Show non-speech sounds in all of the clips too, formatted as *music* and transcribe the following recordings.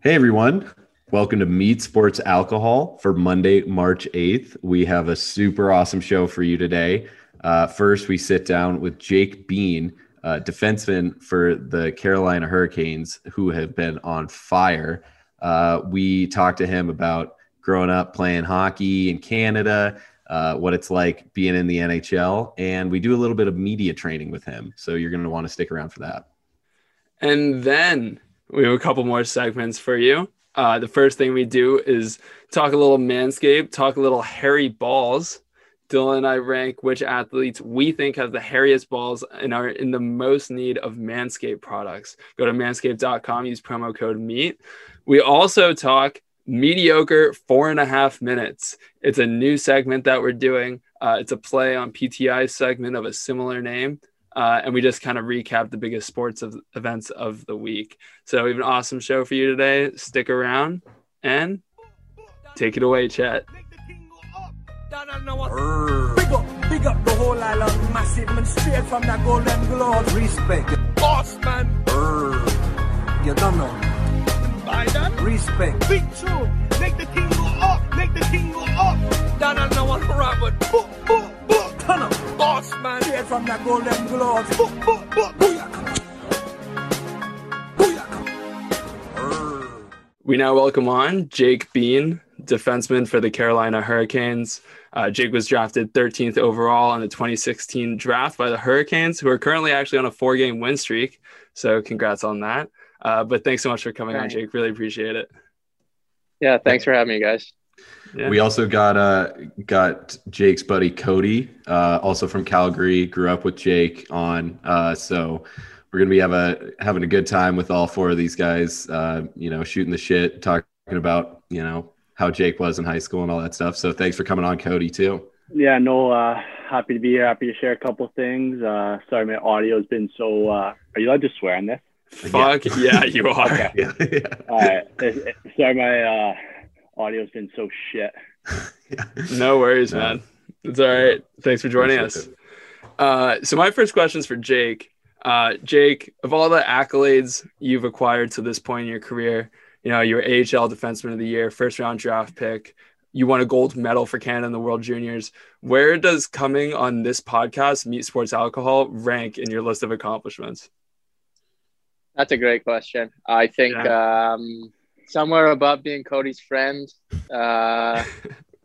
Hey everyone, welcome to Meat Sports Alcohol for Monday, March 8th. We have a super awesome show for you today. Uh, first, we sit down with Jake Bean, uh, defenseman for the Carolina Hurricanes, who have been on fire. Uh, we talked to him about growing up playing hockey in Canada, uh, what it's like being in the NHL, and we do a little bit of media training with him. So you're going to want to stick around for that. And then we have a couple more segments for you. Uh, the first thing we do is talk a little Manscaped, talk a little hairy balls. Dylan and I rank which athletes we think have the hairiest balls and are in the most need of Manscaped products. Go to manscaped.com, use promo code MEAT. We also talk mediocre four and a half minutes. It's a new segment that we're doing. Uh, it's a play on PTI segment of a similar name. Uh, and we just kind of recap the biggest sports of, events of the week. So we have an awesome show for you today. Stick around and take it away, Chet. Big up, big up the whole island, massive man, straight from that golden glove. Respect, boss man. You don't know. Biden. Respect. Big tune, make the king go up, make the king go up. Down on no one Robert. Book, book, book. Turn up, boss man. Straight from that golden glove. Book, book, book. Booyaka. Booyaka. We now welcome on Jake Bean, defenseman for the Carolina Hurricanes. Uh, Jake was drafted 13th overall in the 2016 draft by the Hurricanes, who are currently actually on a four game win streak. So, congrats on that. Uh, but thanks so much for coming on, Jake. Really appreciate it. Yeah, thanks for having me, guys. Yeah. We also got uh got Jake's buddy Kody, uh, also from Calgary. Grew up with Jake on, uh, so we're gonna be have a having a good time with all four of these guys. Uh, you know, shooting the shit, talking about you know how Jake was in high school and all that stuff. So thanks for coming on, Kody, too. Yeah, no, uh, happy to be here. Happy to share a couple things. Uh, sorry, my audio has been so. Uh, are you allowed to swear on this? Fuck *laughs* yeah, you are. Okay. *laughs* Yeah, yeah. *laughs* All right. It- it- sorry, my uh, audio's been so shit. yeah. *laughs* No worries, man. It's all right. Thanks for joining us. Uh, so my first question is for Jake. Uh, Jake, of all the accolades you've acquired to this point in your career, you know, you're AHL Defenseman of the Year, first round draft pick. You won a gold medal for Canada in the World Juniors. Where does coming on this podcast, Meat Sports Alcohol, rank in your list of accomplishments? That's a great question. I think um, somewhere above being Kody's friend. Uh,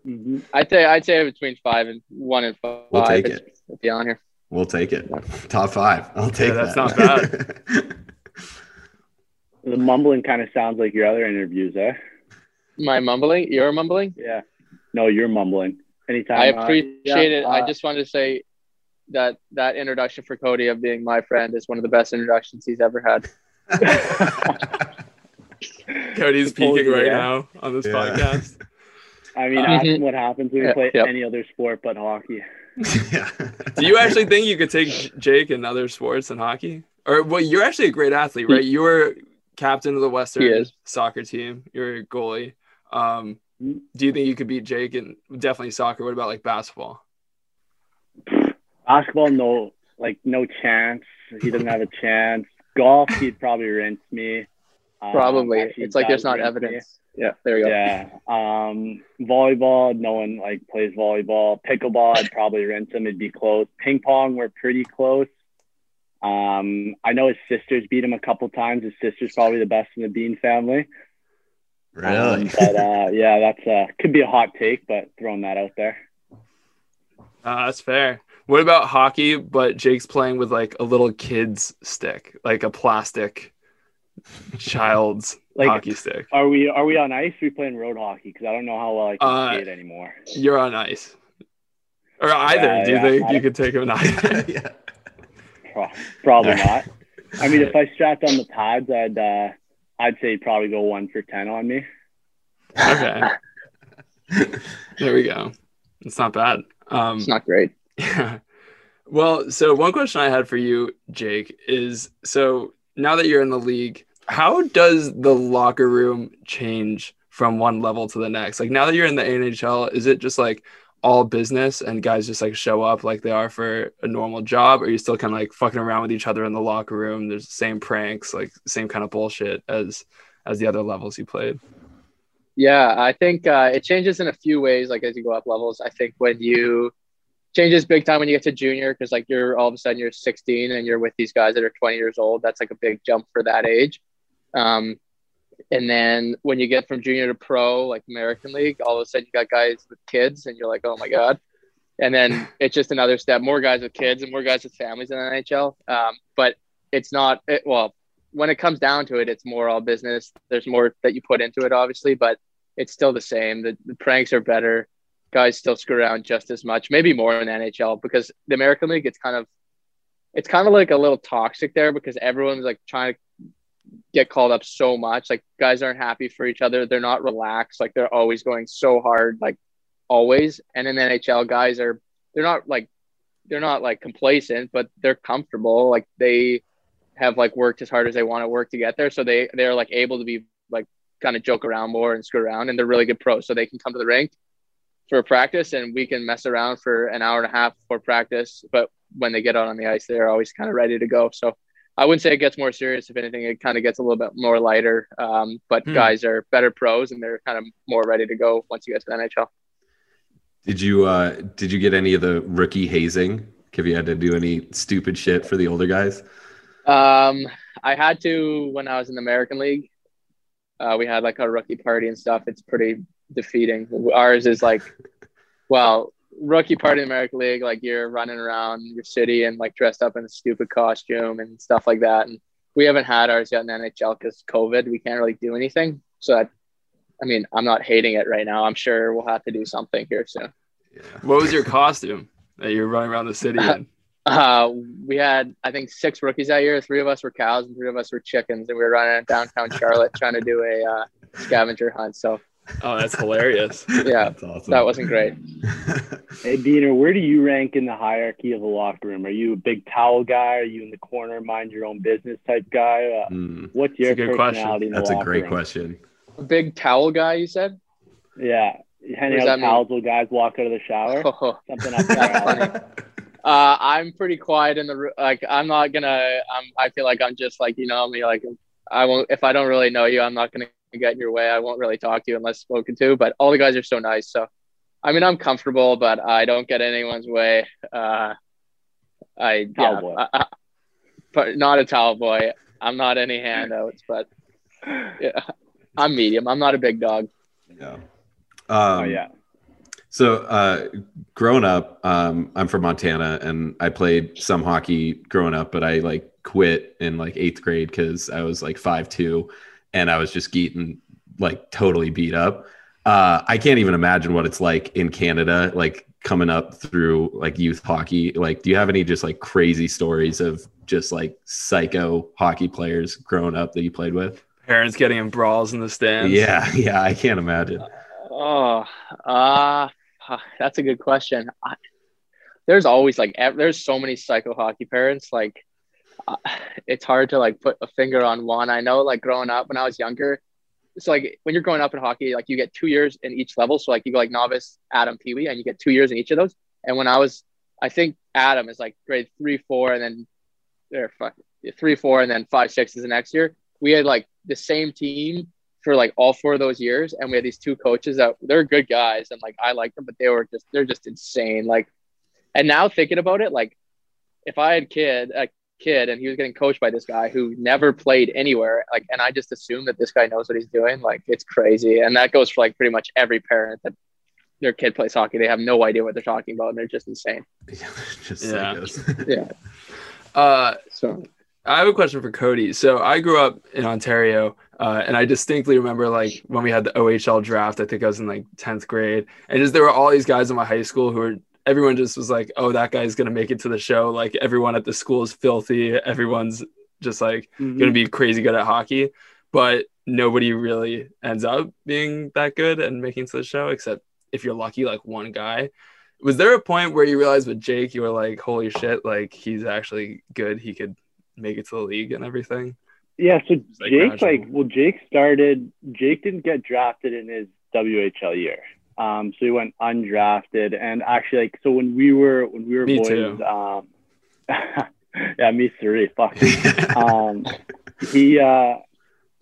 *laughs* I'd say I'd say between five and one and five. We'll take It's- it'd Be on here. We'll take it. Top five. I'll take that's that. not bad. *laughs* The mumbling kind of sounds like your other interviews, eh? My mumbling, you're mumbling. Yeah. No, you're mumbling. Anytime. I uh, appreciate yeah, it. I uh, just wanted to say that that introduction for Kody of being my friend is one of the best introductions he's ever had. *laughs* *laughs* Kody's Suppose peeking right yeah. now on this Yeah. podcast. *laughs* I mean, ask him what happens when we Yeah, play yep. any other sport but hockey. *laughs* yeah. Do you actually think you could take Jake in other sports than hockey? Or well, you're actually a great athlete, right? You were captain of the Western soccer team. You're a goalie. Um, do you think you could beat Jake in definitely soccer? What about like basketball? Basketball, no, like no chance. He doesn't have a chance. Golf, he'd probably rinse me. Um, Probably. actually, it's like there's not rinse me. evidence. Yeah, there we go. Yeah. Um, volleyball, no one like plays volleyball. Pickleball, I'd probably *laughs* rinse him. It'd be close. Ping pong, we're pretty close. Um, I know his sisters beat him a couple times. His sister's probably the best in the Bean family. Really? Um, but uh, *laughs* yeah, that's uh, could be a hot take, but throwing that out there. Uh, that's fair. What about hockey? But Jake's playing with like a little kid's stick, like a plastic child's Like- hockey stick. Are we are we on ice? Or are we playing road hockey? Because I don't know how well I can Uh, skate anymore. You're on ice. Or either. Yeah, Do you yeah, think I- you could take him in either? *laughs* yeah. Pro- Probably not. I mean, if I strapped on the pads, I'd uh, I'd say probably go one for ten on me. okay. *laughs* There we go. It's not bad. Um, It's not great. Yeah. Well, so one question I had for you, Jake, is so now that you're in the league, how does the locker room change from one level to the next? Like now that you're in the NHL, is it just like all business and guys just like show up like they are for a normal job? Or are you still kind of like fucking around with each other in the locker room? There's the same pranks, like same kind of bullshit as as the other levels you played? Yeah, I think uh, it changes in a few ways. Like as you go up levels, I think when you changes big time when you get to junior because like you're all of a sudden you're 16 and you're with these guys that are 20 years old. That's like a big jump for that age. Um, and then when you get from junior to pro, like American League, all of a sudden you got guys with kids, and you're like, oh my god. And then *laughs* it's just another step. More guys with kids and more guys with families in the NHL. Um, but it's not. It, well, when it comes down to it, it's more all business. There's more that you put into it, obviously, but it's still the same. The, the pranks are better. Guys still screw around just as much, maybe more in the NHL because the American League, it's kind of, it's kind of like a little toxic there because everyone's like trying to get called up so much. Like guys aren't happy for each other. They're not relaxed. Like they're always going so hard, like always. And in the NHL, guys are they're not like they're not like complacent, but they're comfortable. Like they have like worked as hard as they want to work to get there. So they they're like able to be like kind of joke around more and screw around and they're really good pros. So they can come to the rink for practice and we can mess around for an hour and a half for practice. But when they get out on the ice, they're always kind of ready to go. So I wouldn't say it gets more serious. If anything, it kind of gets a little bit more lighter. Um, but hmm. guys are better pros, and they're kind of more ready to go once you get to the NHL. Did you uh, did you get any of the rookie hazing? Have you had to do any stupid shit for the older guys? Um, I had to when I was in the American League. Uh, we had like a rookie party and stuff. It's pretty defeating. Ours is like, well, rookie party in the American League, like you're running around your city and like dressed up in a stupid costume and stuff like that. And we haven't had ours yet in NHL because COVID. We can't really do anything. So that, I mean, I'm not hating it right now. I'm sure we'll have to do something here soon. Yeah. What was your costume that you were running around the city in? *laughs* Uh, we had, I think, six rookies that year. Three of us were cows and three of us were chickens, and we were running downtown Charlotte trying to do a uh, scavenger hunt. So *laughs* Oh, that's hilarious. yeah, that's awesome. that wasn't great. *laughs* hey, Diener, where do you rank in the hierarchy of the locker room? Are you a big towel guy? Are you in the corner, mind your own business type guy? Uh, mm, what's your personality? That's a great room? question. A big towel guy, you said? Yeah, handing out towels while guys walk out of the shower. *laughs* Oh, Something like that. Uh, I'm pretty quiet in the like. I'm not gonna. I'm. I feel like I'm just like you know me. Like I won't. If I don't really know you, I'm not gonna get in your way. I won't really talk to you unless spoken to. But all the guys are so nice. So, I mean, I'm comfortable, but I don't get anyone's way. Uh, I yeah, I, I, but not a towel boy. I'm not any handouts, but yeah, I'm medium. I'm not a big dog. Yeah. Um, oh yeah. So, uh, growing up, um, I'm from Montana, and I played some hockey growing up, but I like quit in like eighth grade because I was like five two, and I was just getting like totally beat up. Uh, I can't even imagine what it's like in Canada, like coming up through like youth hockey. Like, do you have any just like crazy stories of just like psycho hockey players growing up that you played with? Parents getting in brawls in the stands. Yeah, *laughs* yeah, I can't imagine. Oh, uh, *sighs* that's a good question. I, there's always like there's so many psycho hockey parents. Like uh, *sighs* it's hard to like put a finger on one. I know like growing up when I was younger, so like when you're growing up in hockey, like you get two years in each level. So like you go like novice, Atom, Pee Wee, and you get two years in each of those. And when I was, I think Atom is like grade three, four, and then there fuck three, four, and then five, six is the next year. We had like the same team for like all four of those years, and we had these two coaches that they're good guys, and like I like them, but they were just they're just insane. Like, and now thinking about it, like if I had kid a kid and he was getting coached by this guy who never played anywhere like and i just assume that this guy knows what he's doing like it's crazy. And that goes for like pretty much every parent that their kid plays hockey. They have no idea what they're talking about and they're just insane. *laughs* Just yeah. *laughs* yeah. Uh so i have a question for kody. So i grew up in ontario uh, and I distinctly remember like when we had the OHL draft, I think I was in like 10th grade. And just there were all these guys in my high school who were everyone just was like, "Oh, that guy's gonna make it to the show." Like everyone at the school is filthy. Everyone's just like mm-hmm. gonna be crazy good at hockey, but nobody really ends up being that good and making to the show, except if you're lucky, like one guy. Was there a point where you realized with Jake, you were like, "Holy shit! Like he's actually good. He could make it to the league and everything." Yeah. So like, Jake, like, well, Jake started. Jake didn't get drafted in his WHL year. Um, so he went undrafted, and actually, like, so when we were when we were me boys, um, *laughs* yeah, me three, fuck. *laughs* um, he uh,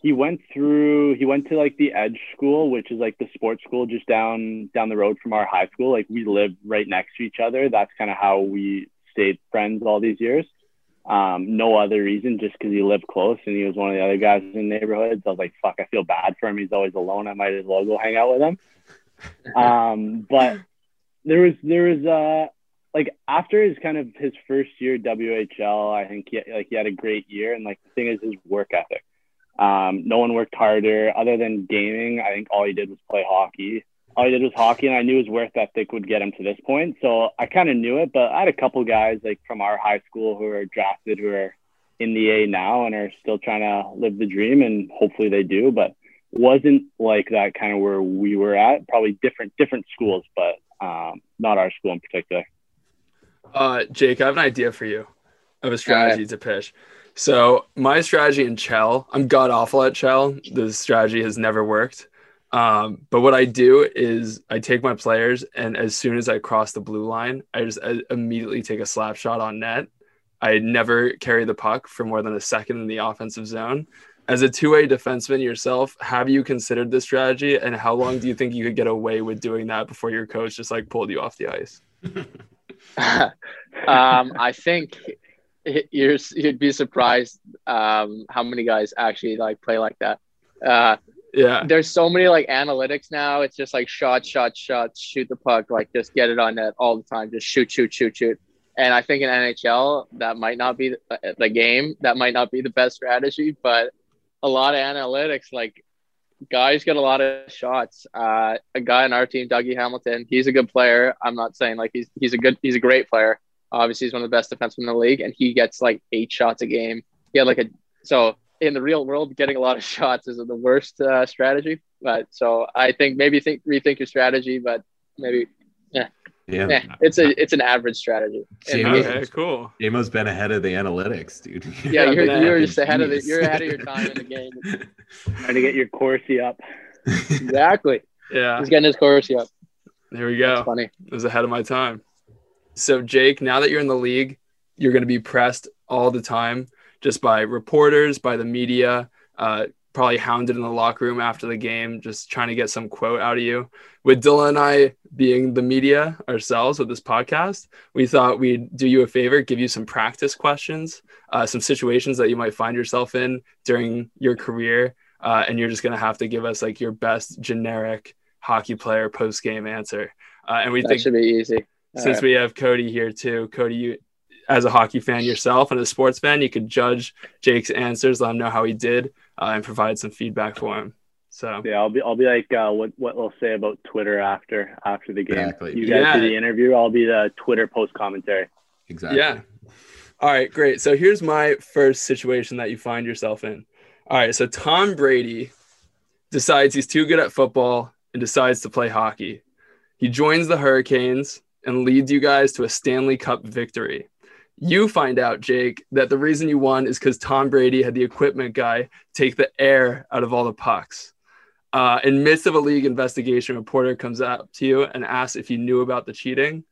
he went through he went to like the edge school which is like the sports school just down down the road from our high school. Like we lived right next to each other. That's kind of how we stayed friends all these years. Um, no other reason just because he lived close and he was one of the other guys in the neighborhood so i was like fuck i feel bad for him. He's always alone. I might as well go hang out with him um, but there was there was uh like after his kind of his first year WHL, I think he like he had a great year, and like the thing is his work ethic. Um, no one worked harder other than gaming. I think all he did was play hockey. All he did was hockey, and I knew his work ethic would get him to this point. So I kind of knew it, but I had a couple guys like from our high school who are drafted who are in the A now and are still trying to live the dream, and hopefully they do. But wasn't like that kind of where we were at. Probably different different schools, but um, not our school in particular. Uh, Jake, I have an idea for you of a strategy to pitch. So my strategy in Chell, I'm god awful at Chell. The strategy has never worked. Um, but what I do is I take my players, and as soon as I cross the blue line, I just I immediately take a slap shot on net. I never carry the puck for more than a second in the offensive zone. As a two-way defenseman yourself, have you considered this strategy, and how long do you think you could get away with doing that before your coach just like pulled you off the ice? *laughs* um, I think you're you'd be surprised um, how many guys actually like play like that. Uh, yeah, there's so many like analytics now. It's just like shot, shot, shot, shoot the puck, like just get it on net all the time. Just shoot, shoot, shoot, shoot. And I think in NHL that might not be the, the game. That might not be the best strategy, but a lot of analytics like guys get a lot of shots. Uh, a guy on our team, Dougie Hamilton, he's a good player. I'm not saying like he's he's a good he's a great player. Obviously, he's one of the best defensemen in the league, and he gets like eight shots a game. He had like a so in the real world, getting a lot of *laughs* shots is the worst uh, strategy. But so I think maybe think rethink your strategy, but maybe yeah. Yeah, yeah it's a it's an average strategy. Okay, cool. J-mo's been ahead of the analytics, dude. *laughs* Yeah, you're, *laughs* you're just ahead of it. You're ahead of your time in the *laughs* game. Trying to get your Corsi up. exactly. Yeah, he's getting his Corsi up. There we go. That's funny. It was ahead of my time. So, Jake, now that you're in the league, you're going to be pressed all the time just by reporters, by the media, uh, probably hounded in the locker room after the game, just trying to get some quote out of you. With Dylan and I being the media ourselves with this podcast, we thought we'd do you a favor, give you some practice questions, uh, some situations that you might find yourself in during your career. Uh, and you're just going to have to give us like your best generic hockey player post game answer. Uh, and we that think should be easy. All since right. we have Kody here too, Kody, you as a hockey fan yourself and a sports fan, you could judge Jake's answers, let him know how he did, uh, and provide some feedback for him. So yeah, I'll be I'll be like uh, what what they'll say about Twitter after after the game. Exactly. You guys Yeah. do the interview. I'll be the Twitter post commentary. Exactly. Yeah. All right, great. So here's my first situation that you find yourself in. All right, so Tom Brady decides he's too good at football and decides to play hockey. He joins the Hurricanes and leads you guys to a Stanley Cup victory. You find out, Jake, that the reason you won is because Tom Brady had the equipment guy take the air out of all the pucks. Uh, in midst of a league investigation, a reporter comes up to you and asks if you knew about the cheating.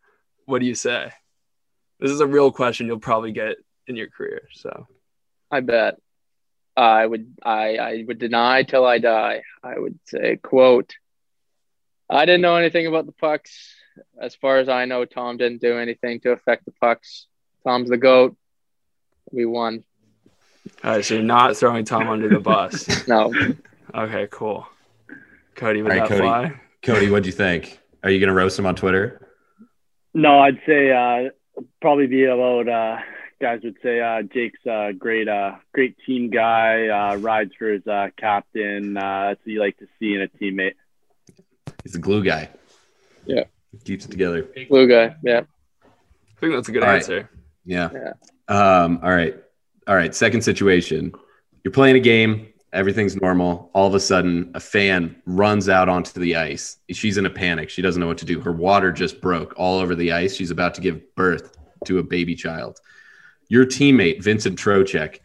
What do you say? This is a real question you'll probably get in your career. So I bet. I would I, I would deny till I die. I would say, quote, I didn't know anything about the pucks. As far as I know, Tom didn't do anything to affect the pucks. Tom's the GOAT. We won. all right, so you're not throwing Tom under the bus. *laughs* No. Okay, cool. Kody, would All right, that Kody. fly? Kody, what do you think? Are you gonna roast him on Twitter? No, I'd say uh, probably be about uh, guys would say uh, Jake's a great uh, great team guy. Uh, rides for his uh, captain. Uh, that's what you like to see in a teammate. He's a glue guy. Yeah. Keeps it together. Glue guy. Yeah. I think that's a good All right. Yeah. Yeah. Um, all right. All right. Second situation. You're playing a game, everything's normal. All of a sudden, a fan runs out onto the ice. She's in a panic. She doesn't know what to do. Her water just broke all over the ice. She's about to give birth to a baby child. Your teammate, Vincent Trocheck,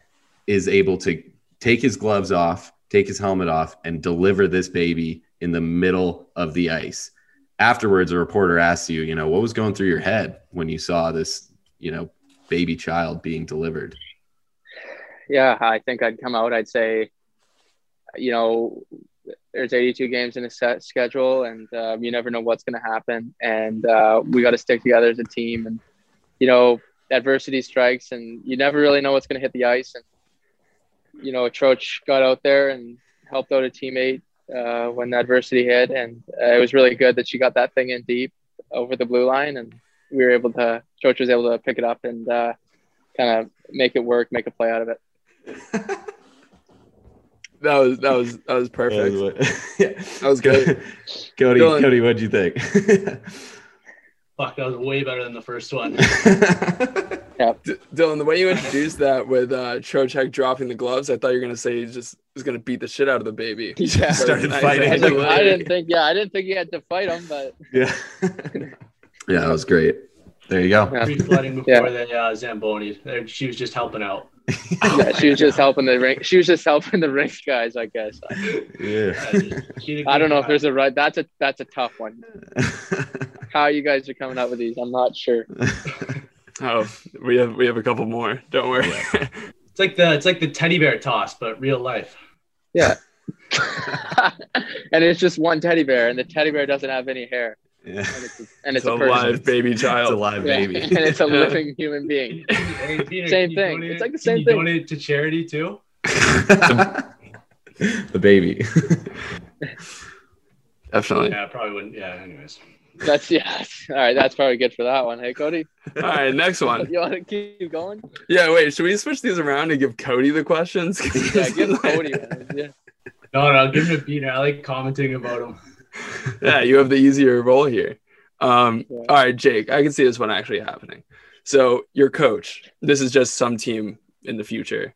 is able to take his gloves off, take his helmet off, and deliver this baby in the middle of the ice. Afterwards, a reporter asks you, you know, what was going through your head when you saw this, you know, baby child being delivered? Yeah. I think I'd come out. I'd say, you know, there's 82 games in a set schedule, and um, you never know what's going to happen. And uh, we got to stick together as a team. And you know, adversity strikes, and you never really know what's going to hit the ice. And you know, Troch got out there and helped out a teammate uh, when adversity hit, and uh, it was really good that she got that thing in deep over the blue line, and we were able to. Troch was able to pick it up and uh, kind of make it work, make a play out of it. *laughs* That was that was that was perfect. *laughs* yeah. That was good. *laughs* Kody, Dylan. Kody, what'd you think? Fuck, that was way better than the first one. D- Dylan, the way you introduced that with uh, Trocheck dropping the gloves, I thought you were gonna say he just was gonna beat the shit out of the baby. Yeah. Started fighting. I, Nice. was like, I didn't think, yeah, I didn't think he had to fight him, but yeah. Yeah, that was great. There you go. Yeah. Free flooding before Yeah. the uh, Zamboni. She was just helping out. *laughs* yeah, she was just helping the ring. She was just helping the rink guys, I guess. *laughs* Yeah. She did a I don't know if there's a right. That's a that's a tough one. *laughs* How you guys are coming up with these, I'm not sure. Oh, we have we have a couple more. Don't worry. It's like the it's like the teddy bear toss, but real life. Yeah. and it's just one teddy bear, and the teddy bear doesn't have any hair, yeah. and it's a, and it's it's a a live baby child. It's a child. live Yeah, baby. and it's a *laughs* living human being. *laughs* Hey, Peter, Same thing. donate It's like the can same you thing. Donate it to charity too. *laughs* the baby. Definitely. Yeah, probably wouldn't. Yeah. Anyways. That's yeah. All right, that's probably good for that one. Hey, Kody, All right, next one. you want to keep going? Yeah, wait. Should we switch these around and give Kody the questions? Yeah, give Kody one. Yeah. No, no, give him a Peter. I like commenting about him. *laughs* yeah, you have the easier role here. Um, Yeah. All right, Jake, I can see this one actually happening. So, your coach, this is just some team in the future,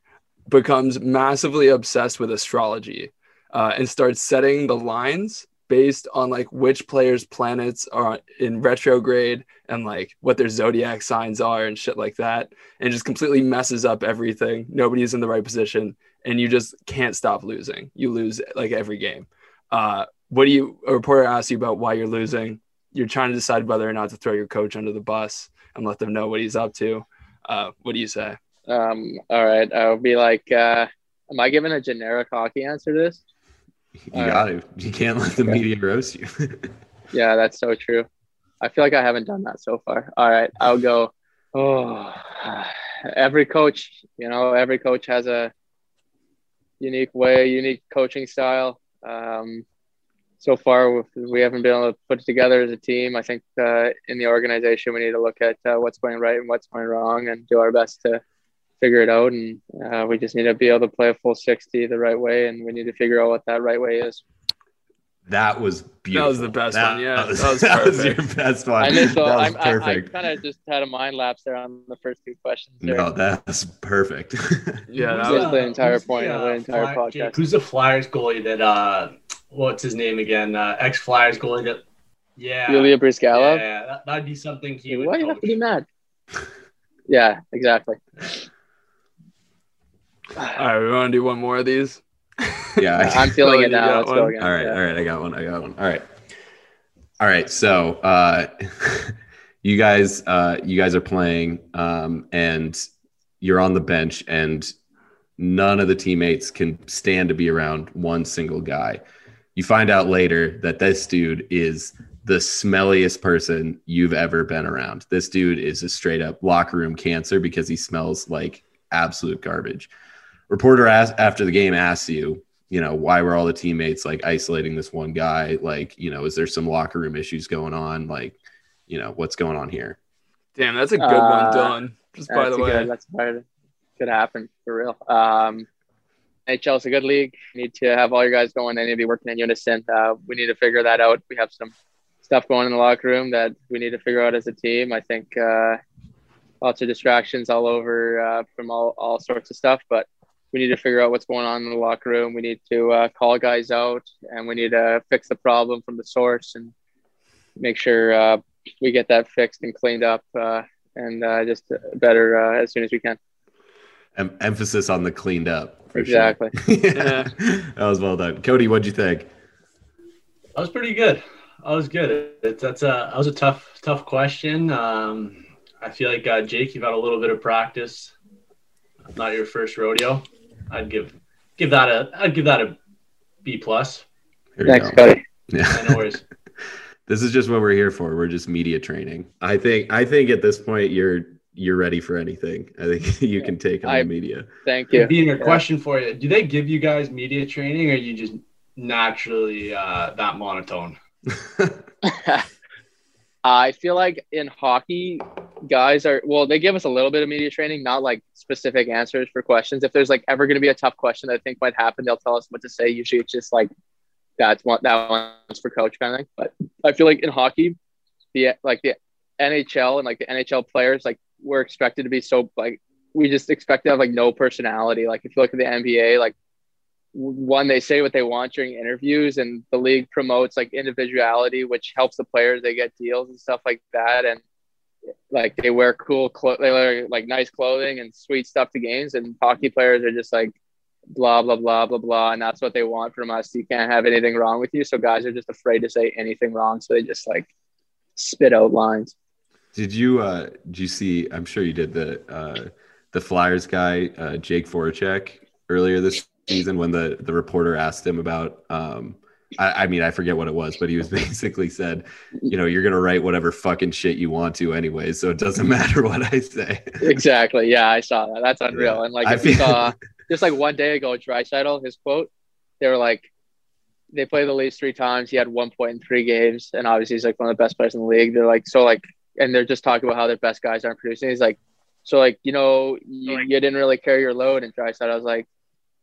becomes massively obsessed with astrology uh, and starts setting the lines based on like which players' planets are in retrograde and like what their zodiac signs are and shit like that. And just completely messes up everything. Nobody's in the right position. And you just can't stop losing. You lose like every game. Uh, what do you a reporter asks you about why you're losing you're trying to decide whether or not to throw your coach under the bus and let them know what he's up to uh, what do you say Um. All right. I'll be like, uh, am I giving a generic hockey answer to this? You got to. You can't let the Okay. media roast you. *laughs* Yeah, that's so true. I feel like I haven't done that so far. All right, I'll go. Oh, every coach, you know, every coach has a unique way, unique coaching style. Um, so far, we- we haven't been able to put it together as a team. I think uh, in the organization, we need to look at uh, what's going right and what's going wrong and do our best to figure it out. And uh, we just need to be able to play a full 60 the right way, and we need to figure out what that right way is. That was beautiful. That was the best That- one, yeah. That was, That was *laughs* that was your perfect. best one. I missed. that was I, I, I kind of just had a mind lapse there on the first two questions. There. no, that's perfect. *laughs* yeah that Who's was, the entire who's point of the entire Fly- podcast. Jake, who's the Flyers goalie that? What's his name again? Uh, Ex Flyers goalie that. Yeah. Ilya Bryzgalov. Yeah, that, that'd be something he would. Why do you have to be mad? *laughs* yeah, exactly. all right we want to do one more of these *laughs* yeah. I- I'm feeling it now. Let's go again. All right, Yeah. all right. I got one. I got one. All right, all right. So, uh, *laughs* you guys, uh, you guys are playing, um, and you're on the bench, and none of the teammates can stand to be around one single guy. You find out later that this dude is the smelliest person you've ever been around. This dude is a straight up locker room cancer because he smells like absolute garbage. Reporter asked after the game asks you, you know, why were all the teammates like isolating this one guy? Like, you know, is there some locker room issues going on? Like, you know, what's going on here? damn that's a good Uh, one dylan just by the way good, that's part could happen for real. Um, NHL is a good league. You need to have all your guys going. They need to be working in unison. Uh, we need to figure that out. We have some stuff going in the locker room that we need to figure out as a team. I think uh, lots of distractions all over uh, from all, all sorts of stuff, but we need to figure out what's going on in the locker room. We need to uh, call guys out and we need to fix the problem from the source and make sure uh, we get that fixed and cleaned up uh, and just better as soon as we can. Em- emphasis on the cleaned up. For Exactly. *laughs* Sure. yeah. that was well done. Kody, what'd you think? That was pretty good. That was good. It's, that's a that was a tough tough question. Um, I feel like uh, Jake, you've had a little bit of practice. Not your first rodeo. I'd give give that a I'd give that a B plus. Thanks, go. Kody. Yeah. No worries. *laughs* this is just what we're here for. We're just media training. I think I think at this point you're you're ready for anything. I think *laughs* you can take on I- the media. Thank you. Being a Yeah. question for you, do they give you guys media training, or you just naturally uh, that monotone? *laughs* I feel like in hockey, guys are well. They give us a little bit of media training, not like specific answers for questions. If there's like ever going to be a tough question that I think might happen, they'll tell us what to say. Usually, it's just like that's one that one's for coach kind of thing. But I feel like in hockey, the like the NHL and like the NHL players, like we're expected to be so like we just expect to have like no personality. Like if you look at the NBA, like one they say what they want during interviews and the league promotes like individuality which helps the players they get deals and stuff like that and like they wear cool clo- they wear like nice clothing and sweet stuff to games and hockey players are just like blah blah blah blah blah and that's what they want from us you can't have anything wrong with you so guys are just afraid to say anything wrong so they just like spit out lines Did you uh did you see I'm sure you did the uh the Flyers guy, uh Jake Voracek earlier this season when the the reporter asked him about um I, I mean I forget what it was, but he was *laughs* basically said, you know, you're gonna write whatever fucking shit you want to anyway, so it doesn't *laughs* matter what I say. exactly. Yeah i saw that. That's unreal. Yeah. and like I feel- saw *laughs* just like one day ago Draisaitl, his quote they were like they played the Leafs three times. He had one point in three games and obviously he's like one of the best players in the league. They're like so like and they're just talking about how their best guys aren't producing he's like so like you know you, you didn't really carry your load and Draisaitl, I was like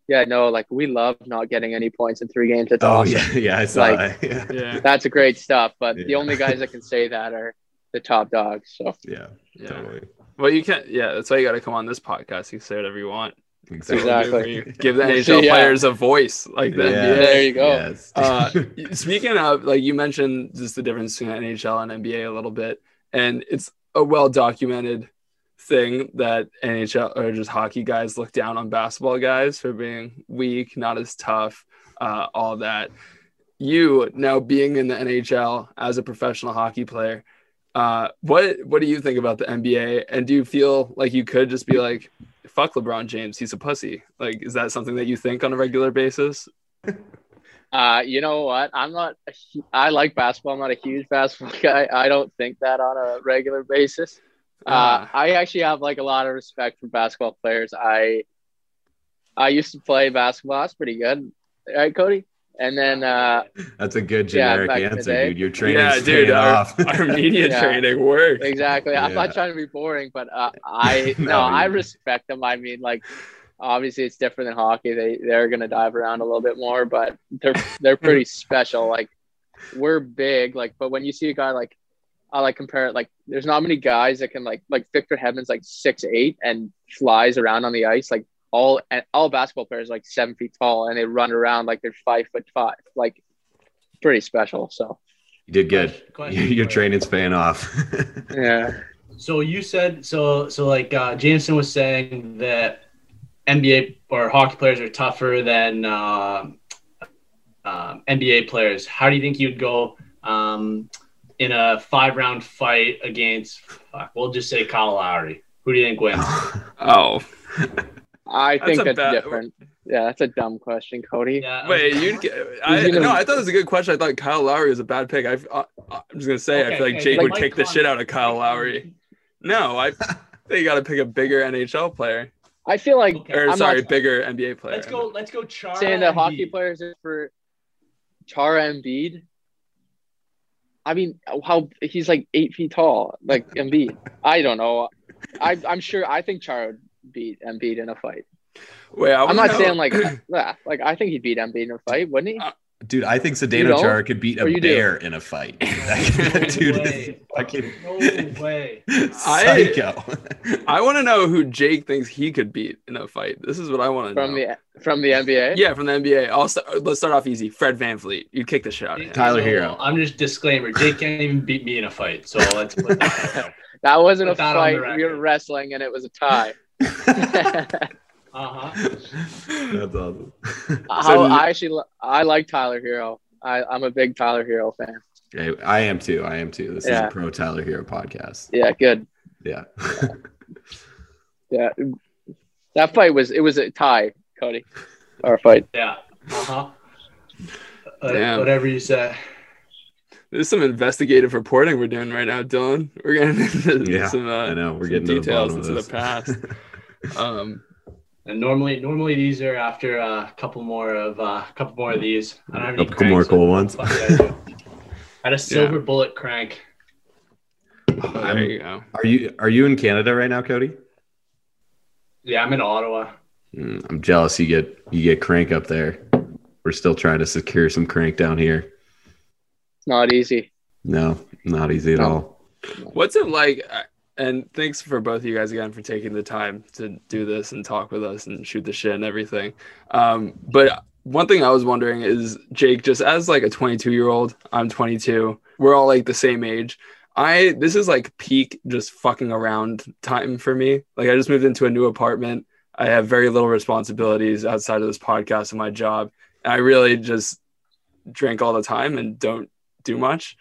yeah no like we love not getting any points in three games it's Oh awesome yeah, yeah, I saw Like- that. *laughs* Yeah. Yeah. that's a great stuff but the only guys that can say that are the top dogs so yeah, Yeah. totally. Well, you can't. Yeah, that's why you got to come on this podcast. You can say whatever you want. Exactly. Exactly. Give the NHL Yeah. players a voice, like the Yeah. There you go. Yes. Uh, *laughs* speaking of, like you mentioned, just the difference between NHL and NBA a little bit, and it's a well documented thing that NHL or just hockey guys look down on basketball guys for being weak, not as tough, uh, all that. You now being in the NHL as a professional hockey player, uh, what what do you think about the NBA? And do you feel like you could just be like, "Fuck LeBron James, he's a pussy"? Like, is that something that you think on a regular basis? *laughs* Uh, you know what? I'm not. I like basketball. I'm not a huge basketball *laughs* guy. I don't think that on a regular basis. Uh, Ah. I actually have like a lot of respect for basketball players. I I used to play basketball. That's pretty good, All right, Kody? And then uh, That's a good generic back in the answer, day. dude. Your training's yeah, dude, paying our, off. our *laughs* media Yeah. training works exactly. I'm not trying to be boring, but uh, *laughs* I No, no, I respect them. I mean, like obviously it's different than hockey. They they're gonna dive around a little bit more, but they're they're pretty *laughs* special. Like we're big, like but when you see a guy like I like compare it like there's not many guys that can like like Victor Hedman's like six eight and flies around on the ice like all and all basketball players are, like seven feet tall and they run around like they're five foot five like pretty special so You did good. Question *laughs* Your training's paying off. *laughs* yeah So you said so so like uh, Jameson was saying that NBA or hockey players are tougher than uh, um NBA players. How do you think you'd go um, in a five round fight against? Fuck, we'll just say Kyle Lowry. Who do you think wins? *laughs* Oh, I think a that's bad- different yeah that's a dumb question Kody Yeah, wait, you? I gonna- no, I thought it was a good question. I thought Kyle Lowry was a bad pick. I, I, I'm just gonna say I feel like okay, Jake but would Mike kick the shit out of Kyle Lowry. No, I *laughs* think you got to pick a bigger NHL player, I feel like Okay. or I'm sorry, not bigger NBA player. Let's go. Let's go. Chara saying that and hockey players are for Chara Embiid. I mean, how he's like eight feet tall, like Embiid. I don't know. I, I'm sure. I think Chara would beat Embiid in a fight. Wait, I I'm not know- saying like, *clears throat* yeah, like I think he'd beat Embiid in a fight, wouldn't he? Uh, Dude, I think You Zdeno? Chara could beat a Or you do? bear in a fight. *laughs* That dude is way. fucking No way. *laughs* psycho. I I want to know who Jake thinks he could beat in a fight. This is what I want to know. From the from the NBA. yeah, from the NBA. I'll start, let's start off easy. Fred VanVleet. You'd kick the shit out of him. Tyler So, Hero. I'm just disclaimer. Jake can't even beat me in a fight. So let's put that out. *laughs* That wasn't a Put that fight. We were wrestling, and it was a tie. Uh-huh. That's awesome. How, I actually I like Tyler Herro. I, I'm a big Tyler Herro fan. Yeah, I am too. I am too. This is a pro Tyler Herro podcast. Yeah, good. Yeah. *laughs* Yeah, that fight was it was a tie, Kody. Our fight. Yeah. Uh-huh. Uh, Damn. whatever you say. There's some investigative reporting we're doing right now, Dylan. We're getting into Yeah, some, uh, I know. We're some getting to the details bottom of into the past. *laughs* um, And normally, normally these are after a couple more of uh, a couple more of these. I don't have any Couple more cool but ones. fuck I. *laughs* I had a silver bullet crank. oh, there you go. Are you are you in Canada right now, Kody? Yeah, I'm in Ottawa. Mm, I'm jealous. You get you get crank up there. We're still trying to secure some crank down here. It's not easy. No, not easy at all. What's it like? And thanks for both of you guys again for taking the time to do this and talk with us and shoot the shit and everything. Um, but one thing I was wondering is, Jake, just as like a 22 year old, I'm 22. We're all like the same age. I this is like peak just fucking around time for me. Like I just moved into a new apartment. I have very little responsibilities outside of this podcast and my job. And I really just drink all the time and don't do much.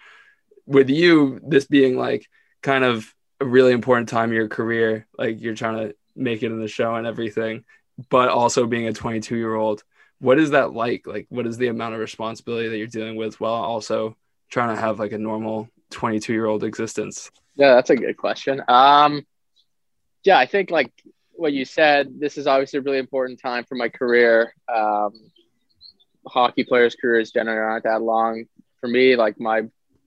With you, this being like kind of a really important time of your career, like you're trying to make it in the show and everything, but also being a 22 year old, what is that like? Like, what is the amount of responsibility that you're dealing with while also trying to have like a normal 22 year old existence? Yeah, that's a good question. Um, yeah, I think like what you said, this is obviously a really important time for my career. Um, hockey players' careers generally aren't that long. For me, like my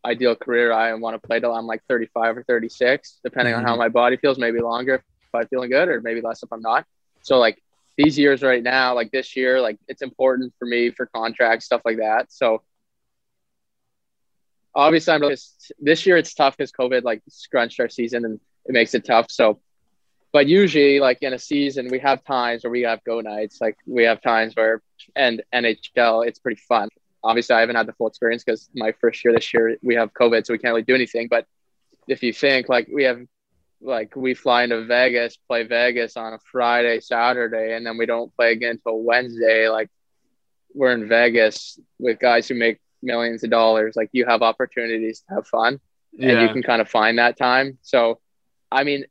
ideal career, I want to play till I'm like 35 or 36, depending on how mm-hmm. my body feels. Maybe longer if I'm feeling good, or maybe less if I'm not. So like these years right now, like this year, like it's important for me for contracts, stuff like that. So obviously, I'm really, this year it's tough because COVID like scrunched our season and it makes it tough. So, but usually, like in a season, we have times where we have go nights. Like we have times where, and NHL, it's pretty fun. Obviously, I haven't had the full experience because my first year this year we have COVID, so we can't really do anything. But if you think like we have, like we fly into Vegas, play Vegas on a Friday, Saturday, and then we don't play again until Wednesday. Like we're in Vegas with guys who make millions of dollars. Like you have opportunities to have fun and you can kind of find that time. So, I mean,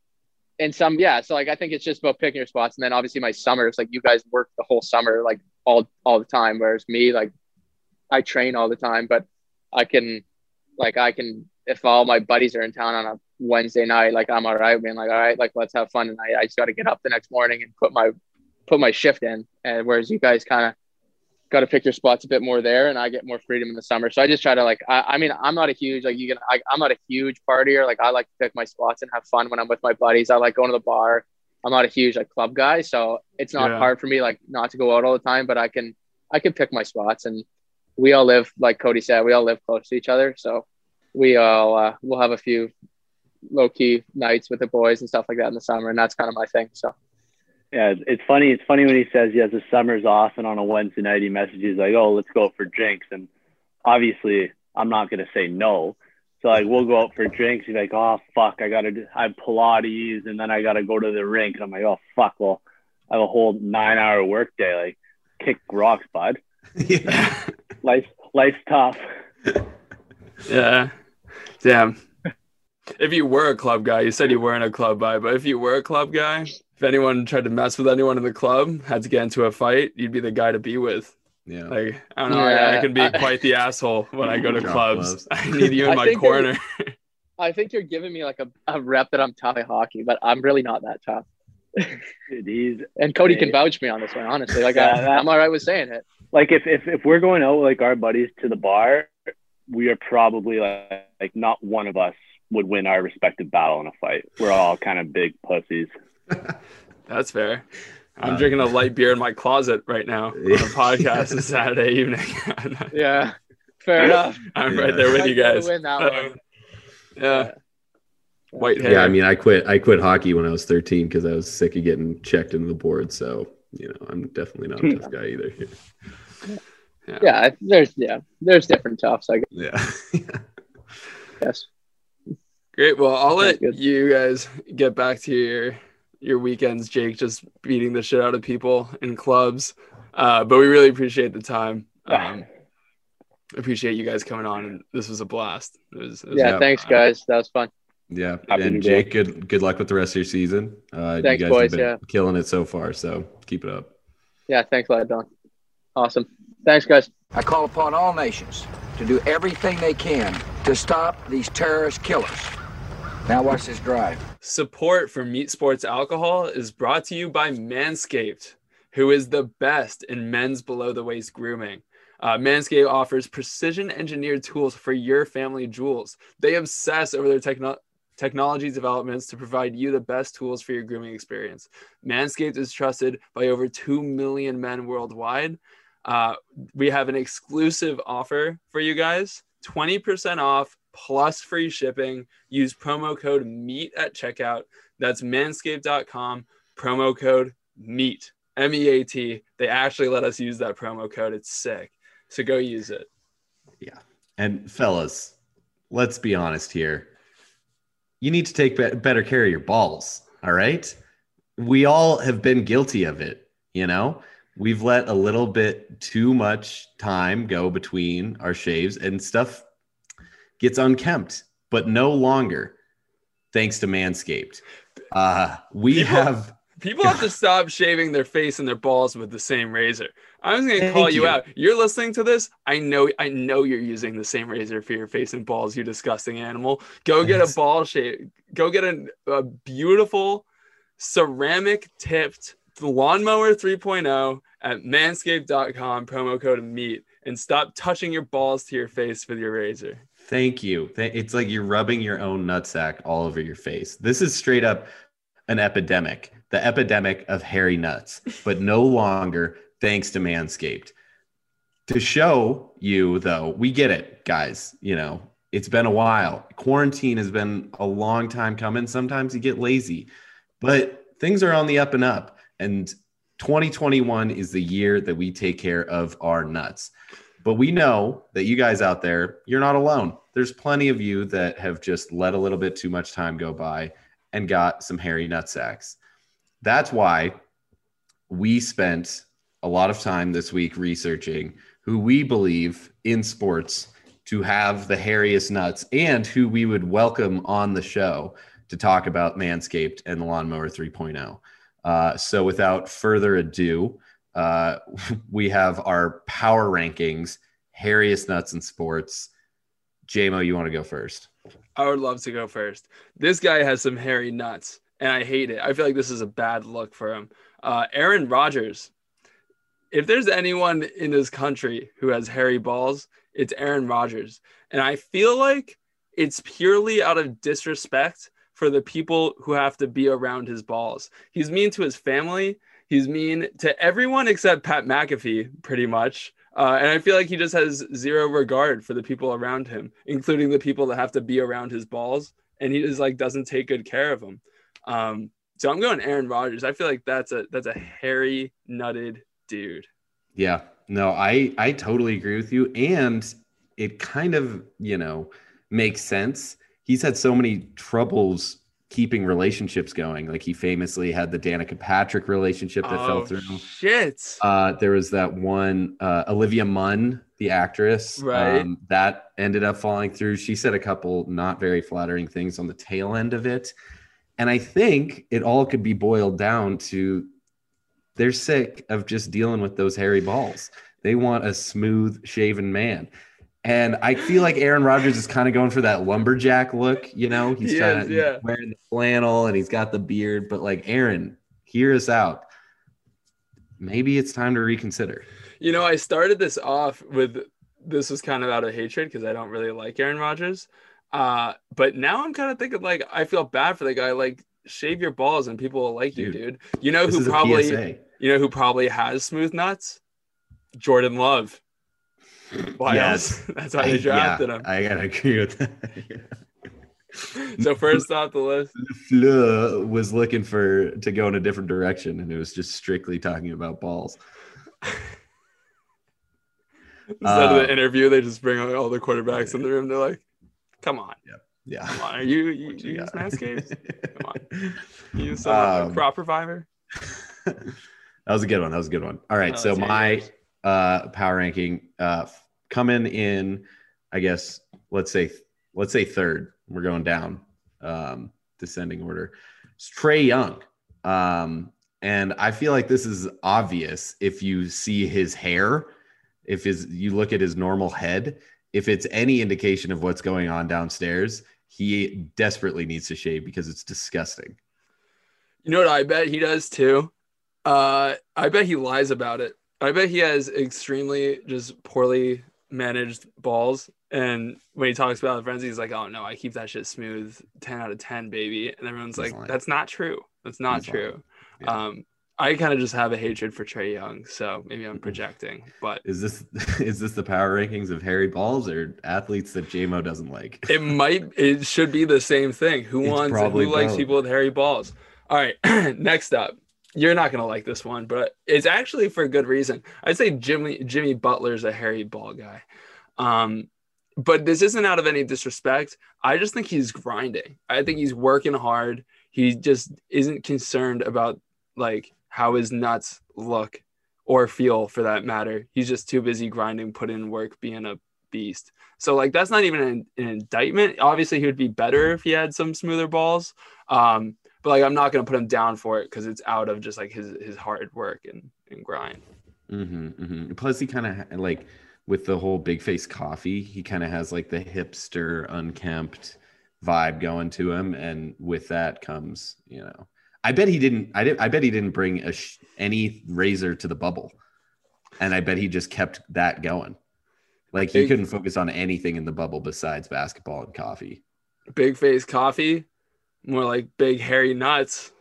in some, yeah. So like, I think it's just about picking your spots, and then obviously my summers, like you guys work the whole summer, like all all the time, whereas me, like I train all the time, but I can, like, I can if all my buddies are in town on a Wednesday night, like I'm all right, being like, all right, like let's have fun tonight. I just got to get up the next morning and put my put my shift in, and whereas you guys kind of got to pick your spots a bit more there and I get more freedom in the summer. So I just try to like, I, I mean, I'm not a huge, like you can, I, I'm not a huge partier. Like I like to pick my spots and have fun when I'm with my buddies. I like going to the bar. I'm not a huge like club guy. So it's not Yeah. hard for me, like not to go out all the time, but I can, I can pick my spots and we all live, like Kody said, we all live close to each other. So we all, uh, we'll have a few low key nights with the boys and stuff like that in the summer. And that's kind of my thing. So Yeah, it's- it's funny. It's funny when he says he has the summers off, and on a Wednesday night he messages like, "Oh, let's go out for drinks." And obviously, I'm not gonna say no. So like, we'll go out for drinks. He's like, "Oh fuck, I gotta do, I have Pilates, and then I gotta go to the rink." And I'm like, "Oh fuck, well, I have a whole nine hour work day. Like, kick rocks, bud. *laughs* *laughs* yeah. Life, life's tough." *laughs* Yeah. Damn. If you were a club guy, you said you weren't a club guy, but if you were a club guy, if anyone tried to mess with anyone in the club, had to get into a fight, you'd be the guy to be with. Yeah. Like, I don't know, I, I can be I- quite the asshole when I go to Drop clubs. *laughs* I need you in I my corner. I think you're giving me like a, a rep that I'm tough at hockey, but I'm really not that tough. Dude, he's And Kody Hey. can vouch me on this one, honestly. Like *laughs* Yeah, I, that- I'm all right with saying it. like if, if if we're going out with like our buddies to the bar, we are probably like, like not one of us would win our respective battle in a fight. We're all kind of big pussies. *laughs* That's fair. I'm Uh, drinking a light beer in my closet right now on a podcast this *laughs* Saturday evening. Yeah, fair enough. I'm Yeah. right there with you guys. Win that one. Yeah. White hair. Yeah, I mean, I quit. I quit hockey when I was 13 because I was sick of getting checked into the board. So you know, I'm definitely not a tough guy either. *laughs* Yeah, there's yeah, there's different toughs, I guess. Yeah. *laughs* yes. Great. Well, I'll let good. you guys get back to your your weekends, Jake, just beating the shit out of people in clubs. Uh, but we really appreciate the time. *sighs* Um, appreciate you guys coming on, and this was a blast. It was, it was Yeah, Yeah. thanks guys. That was fun. Yeah. Happy And New Jake, good good luck with the rest of your season. Uh, Thanks, you guys boys, have been yeah. killing it so far. So keep it up. Yeah, thanks a lot, Don. Awesome. Thanks, guys. I call upon all nations to do everything they can to stop these terrorist killers. Now watch this drive. Support for Meat Sports Alcohol is brought to you by Manscaped, who is the best in men's below the waist grooming. Uh, Manscaped offers precision engineered tools for your family jewels. They obsess over their techno- technology developments to provide you the best tools for your grooming experience. Manscaped is trusted by over 2 million men worldwide. Uh, we have an exclusive offer for you guys 20% off plus free shipping. Use promo code MEAT at checkout. That's manscaped.com, promo code MEAT, M E A T. They actually let us use that promo code. It's sick. So go use it. Yeah. And fellas, let's be honest here. You need to take be- better care of your balls. All right. We all have been guilty of it. You know, we've let a little bit too much time go between our shaves and stuff gets unkempt, but no longer thanks to Manscaped. Uh, we People- have People have to stop shaving their face and their balls with the same razor. I'm just gonna call you, you. out. You're listening to this. I know. I know you're using the same razor for your face and balls. You disgusting animal. Go get a ball shave. Go get a, a beautiful ceramic tipped lawnmower 3.0 at manscaped.com. Promo code meat and stop touching your balls to your face with your razor. Thank you. It's like you're rubbing your own nutsack all over your face. This is straight up an epidemic, the epidemic of hairy nuts, but no *laughs* longer thanks to Manscaped. To show you, though, we get it, guys. You know, it's been a while. Quarantine has been a long time coming. Sometimes you get lazy, but things are on the up and up. And 2021 is the year that we take care of our nuts. But we know that you guys out there, you're not alone. There's plenty of you that have just let a little bit too much time go by and got some hairy nut sacks. That's why we spent a lot of time this week researching who we believe in sports to have the hairiest nuts and who we would welcome on the show to talk about Manscaped and the Lawnmower 3.0. Uh, so without further ado, uh, *laughs* we have our power rankings, hairiest nuts in sports. J-mo, you want to go first? I would love to go first. This guy has some hairy nuts, and I hate it. I feel like this is a bad look for him. Uh, Aaron Rodgers. If there's anyone in this country who has hairy balls, it's Aaron Rodgers. And I feel like it's purely out of disrespect for the people who have to be around his balls. He's mean to his family. He's mean to everyone except Pat McAfee, pretty much. Uh, and I feel like he just has zero regard for the people around him, including the people that have to be around his balls. And he just like doesn't take good care of them. Um, so I'm going Aaron Rodgers. I feel like that's a that's a hairy nutted dude. Yeah, no, I I totally agree with you, and it kind of you know makes sense. He's had so many troubles keeping relationships going. Like he famously had the Danica Patrick relationship that fell Oh, through. shit. Uh, there was that one uh, Olivia Munn, the actress, Right. um, that ended up falling through. She said a couple not very flattering things on the tail end of it, and I think it all could be boiled down to they're sick of just dealing with those hairy balls. They want a smooth shaven man. And I feel like Aaron Rodgers is kind of going for that lumberjack look, you know. He's He kind is, of yeah. wearing the flannel and he's got the beard, but like Aaron, hear us out. Maybe it's time to reconsider. You know, I started this off with this was kind of out of hatred because I don't really like Aaron Rodgers. Uh, but now I'm kind of thinking like I feel bad for the guy. Like, shave your balls and people will like you, Dude, dude. You know who probably you know who probably has smooth nuts? Jordan Love. *laughs* Why Yes. else? *laughs* That's why they drafted yeah, him. I gotta agree with that. *laughs* So first off the list, Fleur was looking for to go in a different direction, and it was just strictly talking about balls. instead of Uh, the interview, they just bring all the quarterbacks in the room. They're like, "Come on, Yeah, yeah. come on, are you you, you you use? Manscaped? Come on. You use some uh, Um, crop reviver?" that was a good one. That was a good one. All right, Oh, so my yours. Uh, power ranking uh, coming in, I guess let's say let's say third. We're going down, um, descending order. It's Trae Young, um, and I feel like this is obvious if you see his hair. if his you look at his normal head, if it's any indication of what's going on downstairs, he desperately needs to shave because it's disgusting. You know what I bet he does too? Uh, I bet he lies about it. I bet he has extremely just poorly managed balls. And when he talks about friends, he's like, "Oh no, I keep that shit smooth, ten out of ten, baby." And everyone's He's like, lying. "That's not true. That's not He's true." Yeah. Um, I kind of just have a hatred for Trae Young, so maybe Mm-hmm. I'm projecting. But Is this *laughs* is this the power rankings of hairy balls or athletes that J-mo doesn't like? *laughs* it might, it should be the same thing. Who It's wants, who likes people with hairy balls? All right, *clears throat* next up. You're not gonna like this one, but it's actually for a good reason. I'd say Jimmy Jimmy Butler's a hairy ball guy. Um, but this isn't out of any disrespect. I just think he's grinding. I think he's working hard. He just isn't concerned about like how his nuts look or feel for that matter. He's just too busy grinding, putting in work, being a beast. So like that's not even an, an indictment. Obviously, he would be better if he had some smoother balls. Um, but like I'm not gonna put him down for it because it's out of just like his his hard work and, and grind. hmm hmm Plus, he kind of like with the whole big face coffee, he kind of has like the hipster, unkempt vibe going to him, and with that comes, you know, I bet he didn't. I did. I bet he didn't bring a sh- any razor to the bubble, and I bet he just kept that going. Like he Big- couldn't focus on anything in the bubble besides basketball and coffee. Big face coffee, more like big hairy nuts.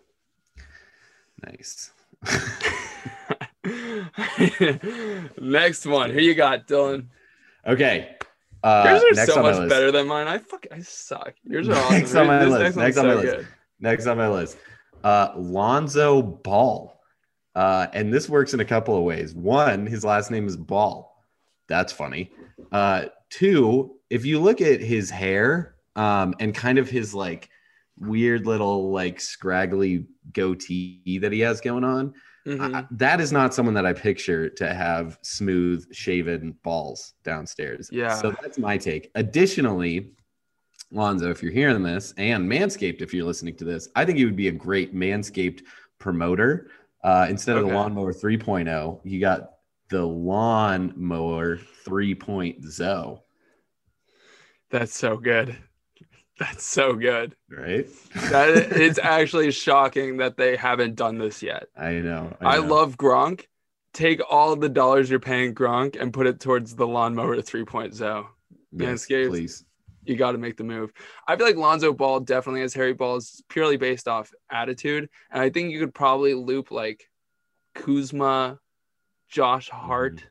Nice. *laughs* Next one. Who you got, Dylan? okay. Uh, Yours are so much better than mine. I fuck I suck. Yours are awesome. Next on my This list. Next on my so list. Next on my list, uh, Lonzo Ball. Uh, and this works in a couple of ways. One, his last name is Ball. That's funny. Uh, two, if you look at his hair um, and kind of his like weird little like scraggly goatee that he has going on, Mhm. I- that is not someone that I picture to have smooth shaven balls downstairs. Yeah. So that's my take. Additionally, Lonzo, if you're hearing this, and Manscaped, if you're listening to this, I think you would be a great Manscaped promoter. Uh, instead of the Okay. Lawnmower 3.0, you got the Lawnmower 3.0, That's so good. That's so good. right? That *laughs* it's actually shocking that they haven't done this yet. I know. I, know. love Gronk. Take all the dollars you're paying Gronk and put it towards the lawnmower 3.0. Yes, Manscaped. please. You got to make the move. I feel like Lonzo Ball definitely has hairy balls purely based off attitude. And I think you could probably loop like Kuzma, Josh Hart.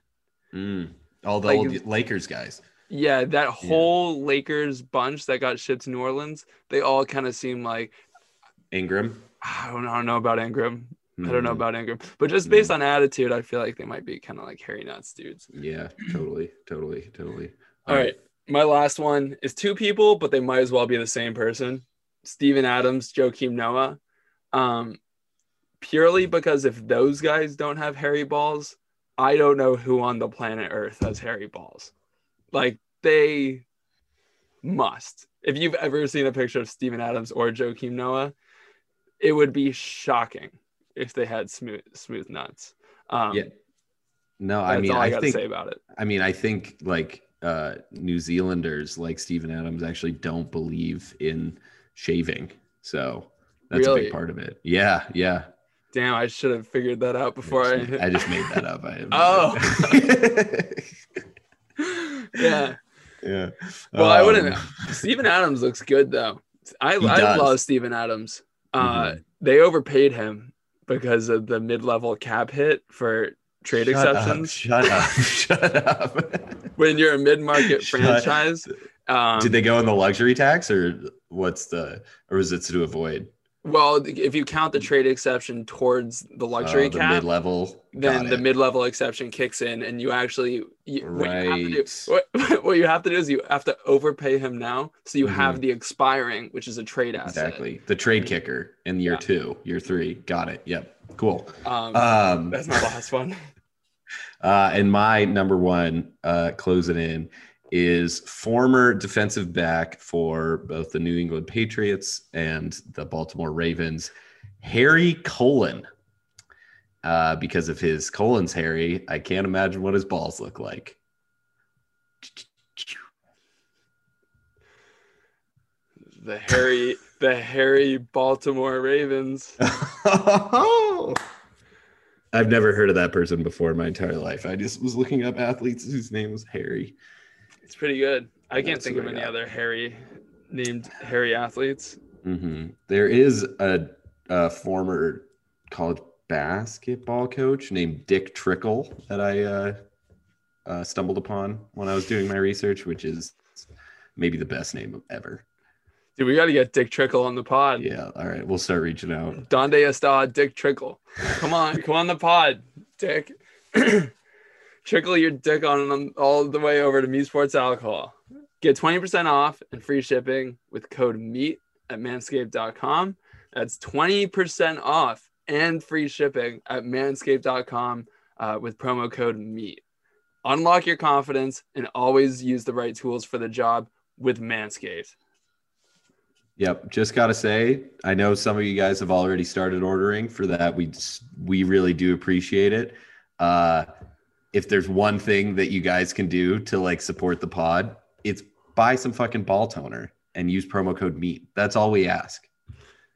Mm. All the Like- old Lakers guys. Yeah, that whole Lakers bunch that got shipped to New Orleans, they all kind of seem like Ingram. I don't, I don't know about Ingram. I don't know Mhm. about Ingram, but just based on attitude, I feel like they might be kind of like hairy nuts dudes. Yeah, totally, totally, totally. All right. My last one is two people, but they might as well be the same person. Steven Adams, Joakim Noah. Um, purely because if those guys don't have hairy balls, I don't know who on the planet Earth has hairy balls. Like they must. If you've ever seen a picture of Steven Adams or Joakim Noah, it would be shocking if they had smooth smooth nuts. Um, Yeah. No, I mean, I, I think, say about it. I mean, I think like uh, New Zealanders like Steven Adams actually don't believe in shaving, so that's a big part of it. Yeah, yeah. Damn, I should have figured that out before I. I just made that up. I *laughs* Oh. *laughs* yeah. yeah. Well, I Um, *laughs* wouldn't. Steven Adams looks good though. I I love Steven Adams. Uh, Mhm. They overpaid him because of the mid-level cap hit for trade Shut up, exceptions. shut up! *laughs* Shut up! When you're a mid-market *laughs* Shut- franchise, um, Did they go in the luxury tax, or what's the, or is it to avoid well, if you count the trade exception towards the luxury uh, the cap, mid-level? then the it. mid-level exception kicks in, and you actually you, what you have to do. Right. What, *laughs* what you have to do is you have to overpay him now, so you have the expiring, which is a trade asset. Mm-hmm. Exactly. The trade kicker in year Yeah. two, year three. Got it. Yep. Cool. Um, Um, that's my last one. *laughs* uh, and my number one uh, closing in is former defensive back for both the New England Patriots and the Baltimore Ravens, Harry Colon. uh, because of his colon's hairy. I can't imagine what his balls look like. The hairy, the hairy Baltimore Ravens. *laughs* I've never heard of that person before in my entire life. I just was looking up athletes whose name was Harry. It's pretty good. I can't That's think of any got. other hairy named hairy athletes. hmm There is a, a former college basketball coach named Dick Trickle that I uh, uh, stumbled upon when I was doing my research, which is maybe the best name ever. Dude, we got to get Dick Trickle on the pod. Yeah. All right. We'll start reaching out. Donde está Dick Trickle? Come on, come on the pod, Dick. *clears throat* Trickle your dick on them all the way over to Meat Sports Alcohol. Get 20% off and free shipping with code MEAT at manscaped.com. That's 20% off and free shipping at manscaped.com uh, with promo code MEAT. Unlock your confidence and always use the right tools for the job with Manscaped. Yep. Just got to say, I know some of you guys have already started ordering for that. We we really do appreciate it. Uh, if there's one thing that you guys can do to like support the pod, it's buy some fucking ball toner and use promo code MEAT. That's all we ask.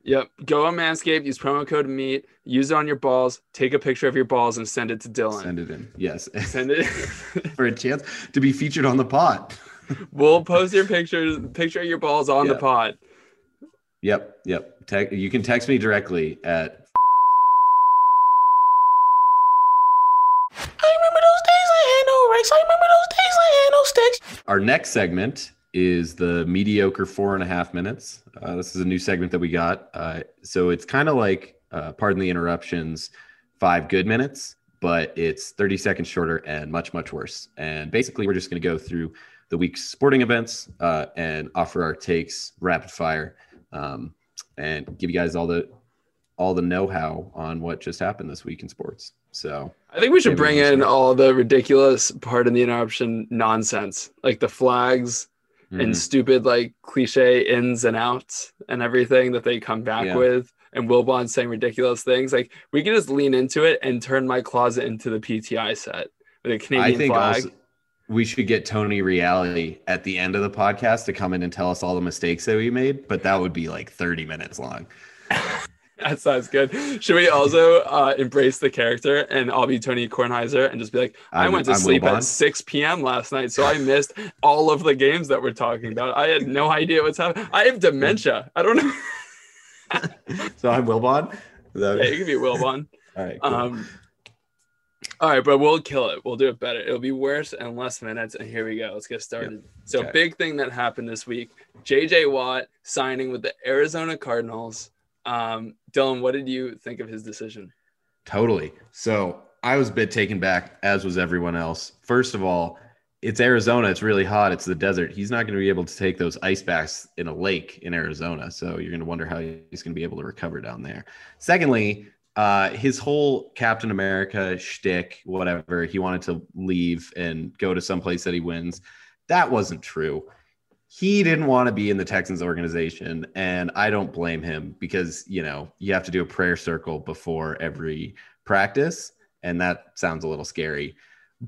Yep. Go on Manscaped, use promo code MEAT, use it on your balls, take a picture of your balls and send it to Dylan. Send it in. Yes. Send it. *laughs* for a chance to be featured on the pod. *laughs* we'll post your pictures, picture of your balls on the pod. Yep. Yep. Te- you can text me directly at I remember those days I had no rights. I remember those days I had no sticks. Our next segment is the mediocre four and a half minutes. Uh, this is a new segment that we got. Uh, so it's kind of like, uh, pardon the interruptions, five good minutes, but it's 30 seconds shorter and much, much worse. And basically, we're just going to go through the week's sporting events uh, and offer our takes rapid fire um, and give you guys all the all the know-how on what just happened this week in sports. So I think we should bring in all the ridiculous Pardon the Interruption nonsense, like the flags mhm. and stupid like cliche ins and outs and everything that they come back Yeah. with. And Wilbon saying ridiculous things. Like we can just lean into it and turn my closet into the PTI set with a Canadian I think flag. we should get Tony Reali at the end of the podcast to come in and tell us all the mistakes that we made, but that would be like 30 minutes long. *laughs* *laughs* That sounds good. Should we also uh, embrace the character and I'll be Tony Kornheiser and just be like, I I'm- went to I'm sleep at 6 p.m. last night, so I missed all of the games that we're talking about. I had no idea what's happening. I have dementia. I don't know. *laughs* So I'm Wilbon. That- yeah, you can be Wilbon. *laughs* all right. cool. Um, all right, but we'll kill it. We'll do it better. It'll be worse and less minutes. And here we go. Let's get started. So, Okay. big thing that happened this week: J.J. Watt signing with the Arizona Cardinals. Um, Dylan, what did you think of his decision? Totally. So I was a bit taken back, as was everyone else. First of all, it's Arizona. It's really hot. It's the desert. He's not going to be able to take those ice baths in a lake in Arizona. So you're going to wonder how he's going to be able to recover down there. Secondly, uh, his whole Captain America shtick, whatever, he wanted to leave and go to some place that he wins. That wasn't true. He didn't want to be in the Texans organization, and I don't blame him because you know you have to do a prayer circle before every practice, and that sounds a little scary.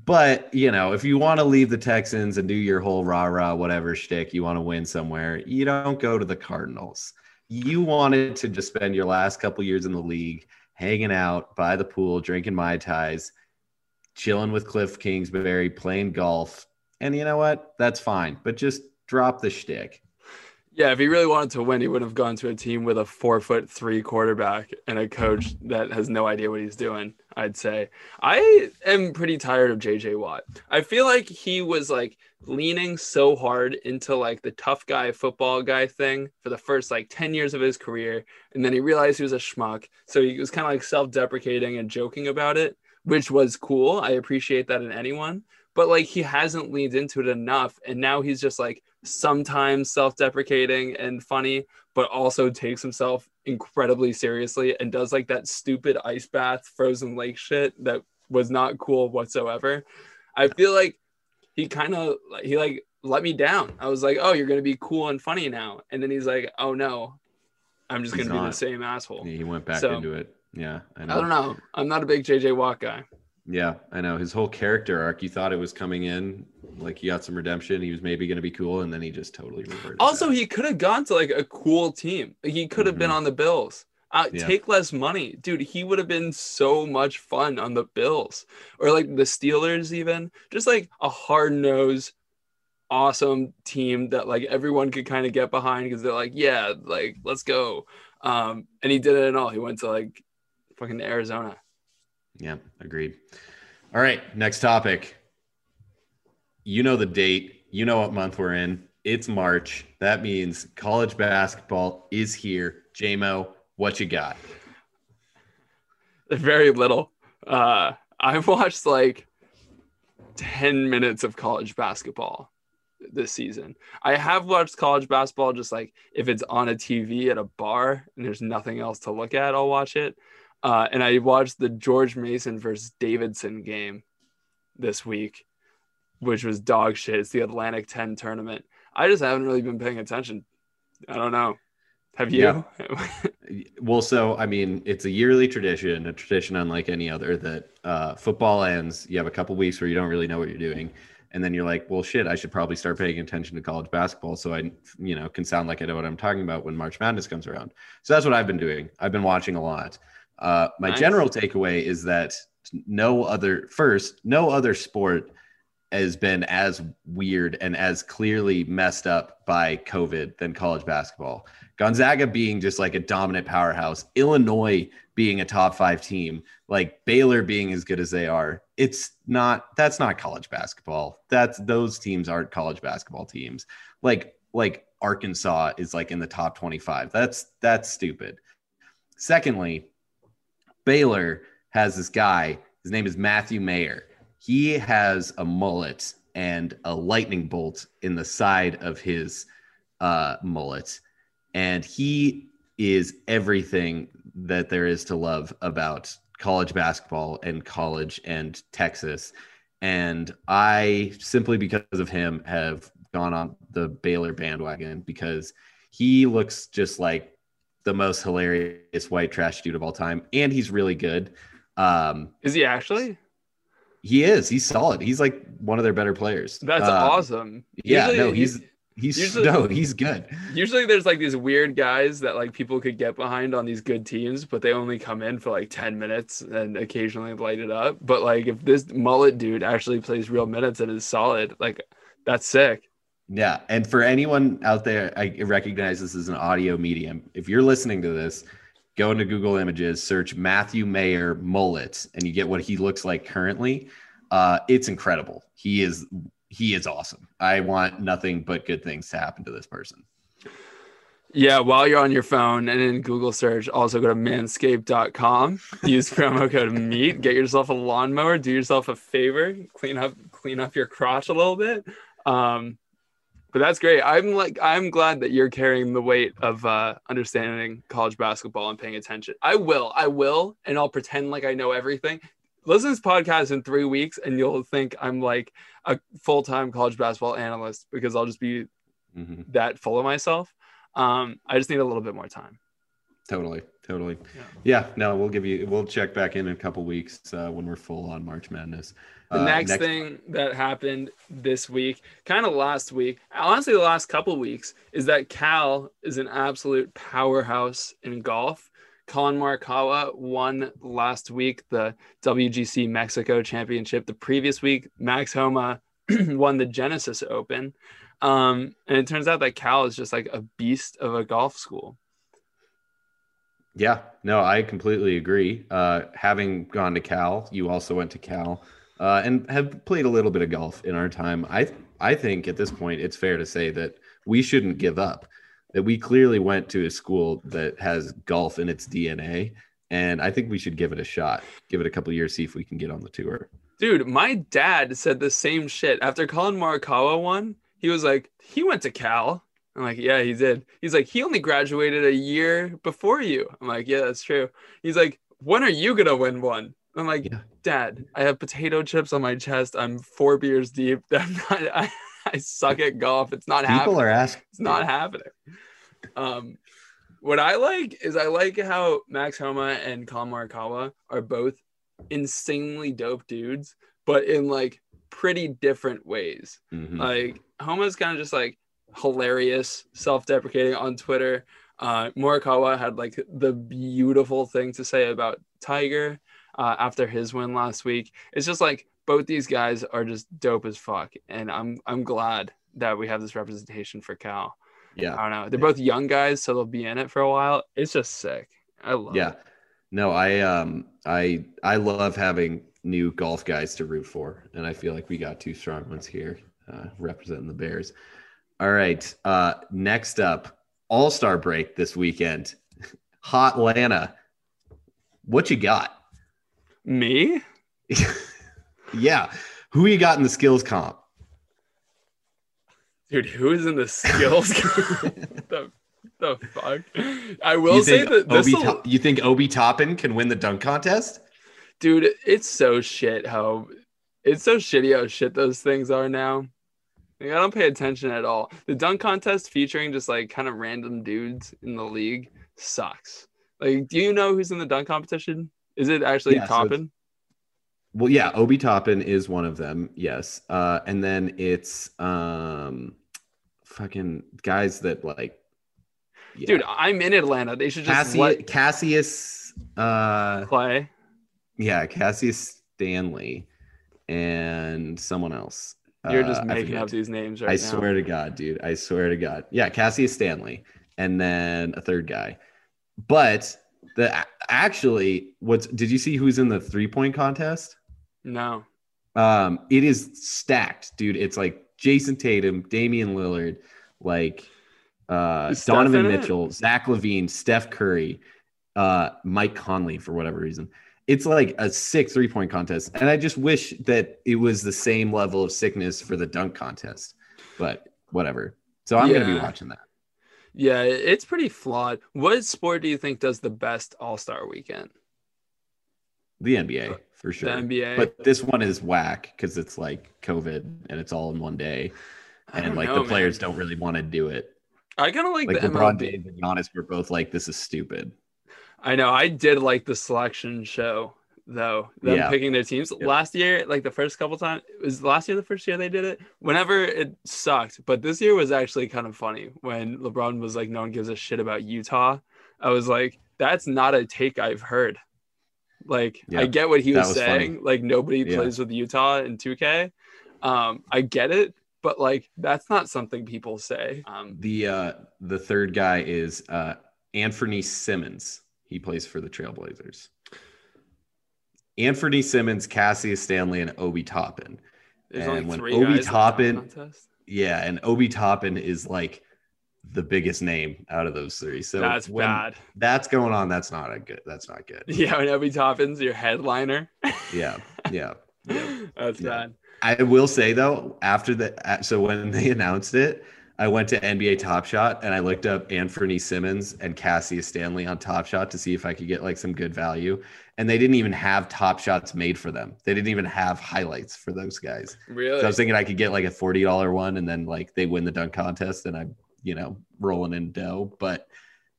But you know, if you want to leave the Texans and do your whole rah rah whatever shtick, you want to win somewhere, you don't go to the Cardinals. You wanted to just spend your last couple years in the league hanging out by the pool, drinking mai tais, chilling with Cliff Kingsbury, playing golf, and you know what? That's fine. But just drop the shtick. Yeah, if he really wanted to win, he would have gone to a team with a four foot three quarterback and a coach that has no idea what he's doing. I'd say I am pretty tired of JJ Watt. I feel like he was like leaning so hard into like the tough guy football guy thing for the first like 10 years of his career. And then he realized he was a schmuck. So he was kind of like self deprecating and joking about it, which was cool. I appreciate that in anyone. But like he hasn't leaned into it enough. And now he's just like sometimes self-deprecating and funny but also takes himself incredibly seriously and does like that stupid ice bath frozen lake shit that was not cool whatsoever i feel like he kind of he like let me down i was like oh you're gonna be cool and funny now and then he's like oh no i'm just He's gonna be the same asshole He went back So- into it. Yeah, I I don't know. I'm not a big JJ Watt guy. Yeah, I know. His whole character arc, you thought it was coming in, like he got some redemption. He was maybe going to be cool, and then he just totally reverted. Also, he could have gone to like a cool team. He could have been Mhm. on the Bills. Uh, Yeah. Take less money, dude. He would have been so much fun on the Bills or like the Steelers, even just like a hard nosed, awesome team that like everyone could kind of get behind because they're like, yeah, like let's go. Um, and he did it and all. He went to like fucking Arizona. Yeah, agreed. All right, next topic. You know the date. You know what month we're in. It's March. That means college basketball is here. J-mo, what you got? *laughs* Very little. Uh, I've watched like 10 minutes of college basketball this season. I have watched college basketball just like if it's on a TV at a bar and there's nothing else to look at, I'll watch it. Uh, and I watched the George Mason versus Davidson game this week, which was dog shit. It's the Atlantic 10 tournament. I just haven't really been paying attention. I don't know. Have you? *laughs* Well, so I mean, it's a yearly tradition, a tradition unlike any other. That uh, football ends. You have a couple weeks where you don't really know what you're doing, and then you're like, "Well, shit, I should probably start paying attention to college basketball, so I, you know, can sound like I know what I'm talking about when March Madness comes around." So that's what I've been doing. I've been watching a lot. Uh, my Nice. general takeaway is that no other first, no other sport has been as weird and as clearly messed up by COVID than college basketball. Gonzaga being just like a dominant powerhouse, Illinois being a top five team, like Baylor being as good as they are. It's not that's not college basketball. That's those teams aren't college basketball teams. Like like Arkansas is like in the top 25. That's that's stupid. Secondly, Baylor has this guy, his name is Matthew Mayer. He has a mullet and a lightning bolt in the side of his uh, mullet and he is everything that there is to love about college basketball and college and Texas. And I simply because of him have gone on the Baylor bandwagon because he looks just like the most hilarious white trash dude of all time, and he's really good. Um, Is he actually? he is. He's solid. He's like one of their better players. That's Uh, awesome. Yeah, Usually- no, he's he's usually- no, he's good. Usually there's like these weird guys that like people could get behind on these good teams, but they only come in for like 10 minutes and occasionally light it up. But like if this mullet dude actually plays real minutes and is solid, like that's sick. Yeah, and for anyone out there, I recognize this as an audio medium. If you're listening to this, go into Google Images, search Matthew Mayer mullet, and you get what he looks like currently. Uh, it's incredible. He is he is awesome. I want nothing but good things to happen to this person. Yeah, while you're on your phone and in Google search, also go to manscaped.com. Use *laughs* promo code MEAT. Get yourself a lawnmower. Do yourself a favor. Clean up clean up your crotch a little bit. Um, but that's great. I'm like I'm glad that you're carrying the weight of uh, understanding college basketball and paying attention. I will. I will, and I'll pretend like I know everything. Listen to this podcast in three weeks, and you'll think I'm like a full time college basketball analyst because I'll just be Mhm. that full of myself. Um, I just need a little bit more time. Totally, totally. Yeah. Yeah. no, we'll give you. We'll check back in in a couple weeks uh, when we're full on March Madness. The Uh, next, thing that happened this week, kind of last week, honestly, the last couple weeks, is that Cal is an absolute powerhouse in golf. Collin Morikawa won last week the WGC Mexico Championship. The previous week, Max Homa *clears throat* won the Genesis Open. Um, and it turns out that Cal is just like a beast of a golf school. Yeah, no, I completely agree. Uh, having gone to Cal, you also went to Cal, uh, and have played a little bit of golf in our time. I I think at this point it's fair to say that we shouldn't give up. That we clearly went to a school that has golf in its DNA, and I think we should give it a shot. Give it a couple years, see if we can get on the tour. Dude, my dad said the same shit. After Collin Morikawa won, he was like, he went to Cal. I'm like, yeah, he did. He's like, he only graduated a year before you. I'm like, yeah, that's true. He's like, when are you gonna win one? I'm like, Yeah. Dad, I have potato chips on my chest. I'm four beers deep. *laughs* I'm not. I, I suck at golf. It's not People happening. People are asking. It's not happening. Um, What I like is I like how Max Homa and Morikawa are both insanely dope dudes, but in like pretty different ways. Mhm. Like Homa's kind of just like hilarious, self-deprecating on Twitter. Uh, Morikawa had like the beautiful thing to say about Tiger uh, after his win last week. It's just like both these guys are just dope as fuck, and I'm I'm glad that we have this representation for Cal. yeah. I don't know. They're both young guys, so they'll be in it for a while. It's just sick. I love Yeah. it. No, I um I I love having new golf guys to root for, and I feel like we got two strong ones here uh, representing the Bears. All right. Uh, next up, All Star break this weekend. *laughs* Hotlanta. What you got? Me? yeah. Who you got in the skills comp? Dude, who is in the skills? *laughs* the, the fuck? I will you say that this To- you think Obi Toppin can win the dunk contest? dude, it's so shit how it's so shitty how shit those things are now. Like I don't pay attention at all. The dunk contest featuring just like kind of random dudes in the league sucks. Like, do you know who's in the dunk competition? Is it actually Yeah, so Toppin? Well, yeah, Obi Toppin is one of them. Yes. Uh, and then it's um fucking guys that like yeah. Dude, I'm in Atlanta. They should just Cassi- let Cassius uh play. yeah, Cassius Stanley and someone else. You're Uh, just I making up these names right now. I now. swear to God, dude. I swear to God. Yeah, Cassius Stanley, and then a third guy. But the actually, what's did you see who's in the three point contest? No. Um, it is stacked, dude. It's like Jayson Tatum, Damian Lillard, like uh, Donovan in it? Mitchell, Zach LaVine, Steph Curry, uh, Mike Conley for whatever reason. It's like a sick three point contest, and I just wish that it was the same level of sickness for the dunk contest. But whatever. So I'm gonna be watching that. Yeah, it's pretty flawed. What sport do you think does the best All Star weekend? The NBA for sure. The NBA? But this one is whack because it's like COVID and it's all in one day, and like know, the man. players don't really want to do it. I kind of like, like the LeBron MLB. James and Giannis were both like, "This is stupid." I know. I did like the selection show though. Them Yeah. picking their teams Yeah. last year, like the first couple times. Was last year the first year they did it? Whenever it sucked, but this year was actually kind of funny when LeBron was like, "No one gives a shit about Utah." I was like, "That's not a take I've heard." Like, Yeah, I get what he was, was funny. saying. Like, nobody plays with Utah in 2K. Um, I get it, but like, that's not something people say. Um, The uh, the third guy is uh, Anthony Simmons. He plays for the Trailblazers. Anthony Simmons, Cassius Stanley, and Obi Toppin. there's And when Obi Toppin-. Yeah, and Obi Toppin is like the biggest name out of those three. So that's bad. that's going on, that's not a good. That's not good. *laughs* Yeah, when Obi Toppin's your headliner. *laughs* Yeah, yeah. That's Yeah. bad. I will say though, after the so when they announced it, I went to NBA Top Shot and I looked up Anthony Simmons and Cassius Stanley on Top Shot to see if I could get like some good value. And they didn't even have top shots made for them. They didn't even have highlights for those guys. Really? So I was thinking I could get like a forty dollar one, and then like they win the dunk contest, and I'm you know rolling in dough. But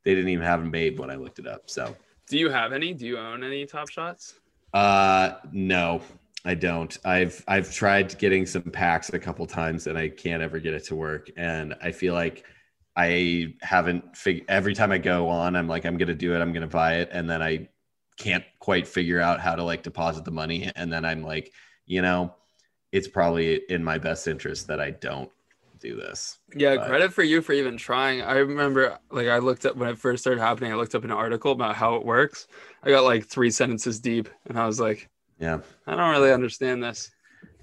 they didn't even have them made when I looked it up. So Do you have any? Do you own any top shots? uh, no, I don't. I've I've tried getting some packs a couple times, and I can't ever get it to work. And I feel like I haven't fig. Every time I go on, I'm like, I'm gonna do it. I'm gonna buy it, and then I can't quite figure out how to like deposit the money. And then I'm like, you know, it's probably in my best interest that I don't do this. Yeah, But- credit for you for even trying. I remember like I looked up when it first started happening, I looked up an article about how it works. I got like three sentences deep and I was like, Yeah, I don't really understand this.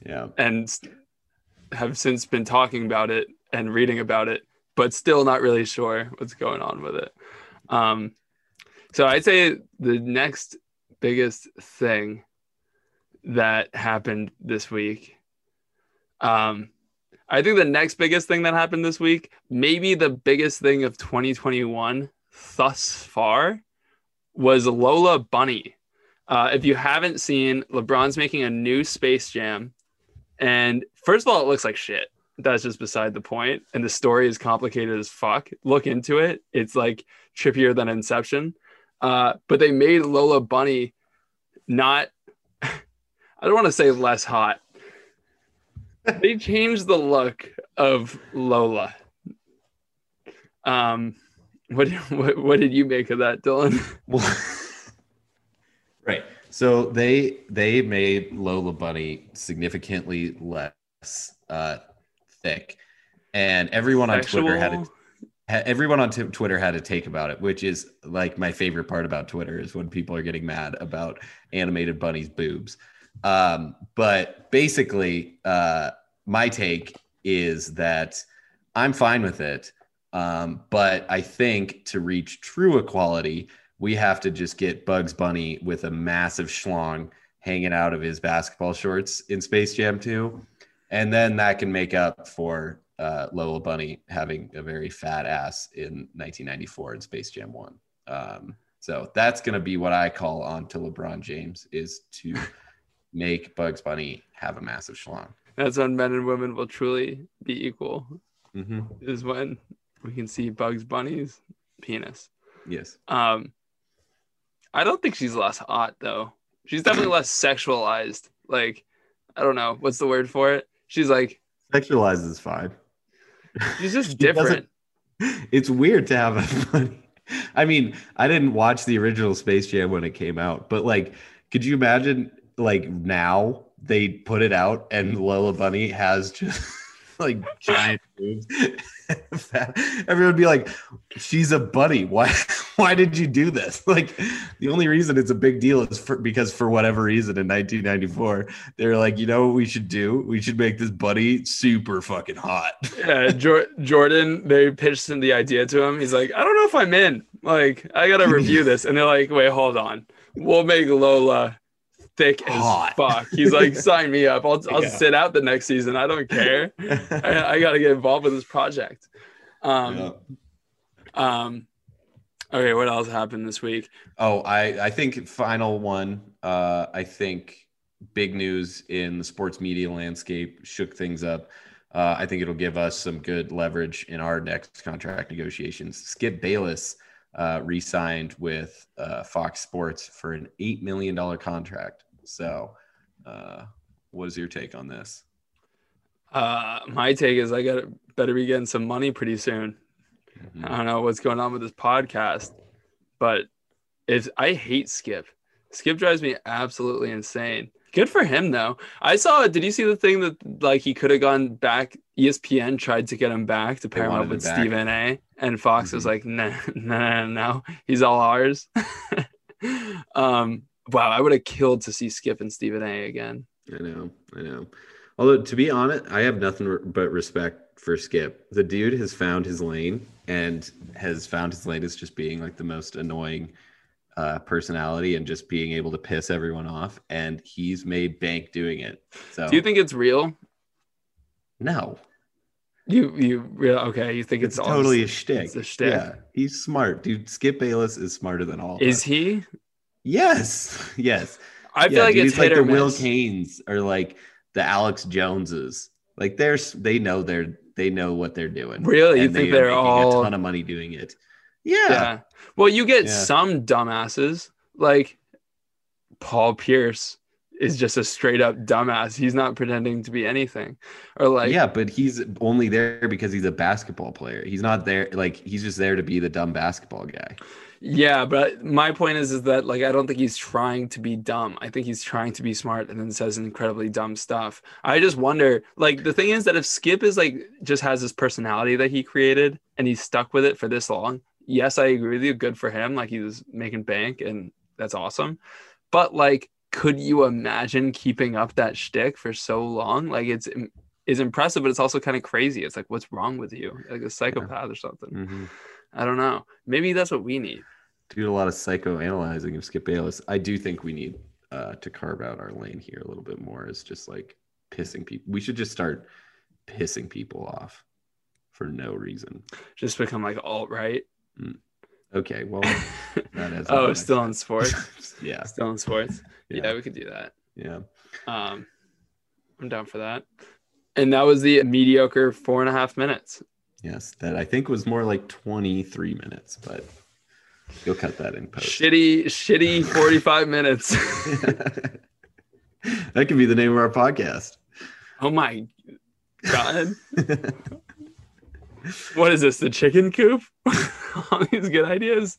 yeah, And have since been talking about it and reading about it, but still not really sure what's going on with it. Um, so I'd say the next biggest thing that happened this week. Um, I think the next biggest thing that happened this week, maybe the biggest thing of 2021 thus far, was Lola Bunny. Uh, if you haven't seen, LeBron's making a new Space Jam, and first of all, it looks like shit. that's just beside the point. And the story is complicated as fuck. Look into it. It's like trippier than Inception. Uh, but they made Lola Bunny not, *laughs* I don't want to say less hot. they changed the look of Lola. Um, what, *laughs* what what did you make of that, Dylan? *laughs* So they they made Lola Bunny significantly less uh, thick, and everyone on Twitter had a, everyone on t- Twitter had a take about it, which is like my favorite part about Twitter is when people are getting mad about animated bunnies' boobs. Um, but basically, uh, my take is that I'm fine with it. Um, but I think to reach true equality, we have to just get Bugs Bunny with a massive schlong hanging out of his basketball shorts in Space Jam 2. And then that can make up for uh, Lola Bunny having a very fat ass in 1994 in Space Jam 1. Um, so that's going to be what I call on to LeBron James is to *laughs* make Bugs Bunny have a massive schlong. That's when men and women will truly be equal. Mm-hmm. Is when we can see Bugs Bunny's penis. Yes. Um, I don't think she's less hot though. She's definitely less *clears throat* sexualized. Like, I don't know what's the word for it. She's like Sexualized is fine. she's just *laughs* She different. *laughs* It's weird to have a funny. I mean, I didn't watch the original Space Jam when it came out, but like, could you imagine like now they put it out and Lola Bunny has just *laughs* like giant boobs? *laughs* Everyone would be like, "She's a buddy. Why? *laughs* Why did you do this?" Like, the only reason it's a big deal is for because for whatever reason in 1994 they're like, you know what we should do? We should make this buddy super fucking hot. Yeah, Jor- Jordan. They pitched in the idea to him. He's like, I don't know if I'm in. Like, I gotta review this. And they're like, Wait, hold on. We'll make Lola thick as fuck. He's like, *laughs* Sign me up. I'll I'll Yeah. sit out the next season. I don't care. I, I gotta get involved with this project. Um, Yeah. um, okay, what else happened this week? Oh, I I think final one. Uh, I think big news in the sports media landscape shook things up. Uh, I think it'll give us some good leverage in our next contract negotiations. Skip Bayless uh, re-signed with uh, Fox Sports for an eight million dollar contract. So, uh, what is your take on this? Uh, my take is I got better be getting some money pretty soon. Mhm. I don't know what's going on with this podcast, but it's I hate Skip. Skip drives me absolutely insane. Good for him though. I saw. Did you see the thing that like he could have gone back? ESPN tried to get him back to pair him up with. Stephen A. And Fox was Mhm. like, no, no, no, no, he's all ours. *laughs* um, wow, I would have killed to see Skip and Stephen A. again. I know, I know. Although to be honest, I have nothing but respect for Skip. The dude has found his lane and has found his lane as just being like the most annoying uh, personality and just being able to piss everyone off. And he's made bank doing it. So Do you think it's real? no? You you real okay? You think It's, it's, all- totally a shtick. It's a shtick. Yeah, he's smart, dude. Skip Bayless is smarter than all. Of Is he? Yes, *laughs* yes. I feel Yeah, like dude, it's he's like the or Will miss. Canes or like the Alex Joneses. Like they're they know they're they know what they're doing. Really? You think they are all- a ton of money doing it? Yeah. Yeah. Well, you get Yeah. some dumbasses like Paul Pierce is just a straight up dumbass. He's not pretending to be anything. Or like yeah, but he's only there because he's a basketball player. He's not there like he's just there to be the dumb basketball guy. Yeah, but my point is is that like I don't think he's trying to be dumb. I think he's trying to be smart and then says incredibly dumb stuff. I just wonder like the thing is that if Skip is like just has this personality that he created and he's stuck with it for this long. Yes, I agree with you. Good for him. Like he's making bank and that's awesome. But like could you imagine keeping up that shtick for so long? Like it's is impressive, but it's also kind of crazy. It's like, what's wrong with you? Like a psychopath or something. Mm-hmm. I don't know. Maybe that's what we need. Dude, a lot of psychoanalyzing of Skip Bayless. I do think we need uh, to carve out our lane here a little bit more. Is just like pissing people. We should just start pissing people off for no reason. Just become like alt right. Okay, well, *laughs* that is oh, still in sports. *laughs* yeah, Still in sports. Yeah. Yeah. we could do that. yeah. Um, I'm down for that. And that was the mediocre four and a half minutes. Yes, that I think was more like 23 minutes, but you'll cut that in post. Shitty, shitty 45 minutes. *laughs* *laughs* that could be the name of our podcast. Oh my god. what is this? The chicken coop? *laughs* All these good ideas.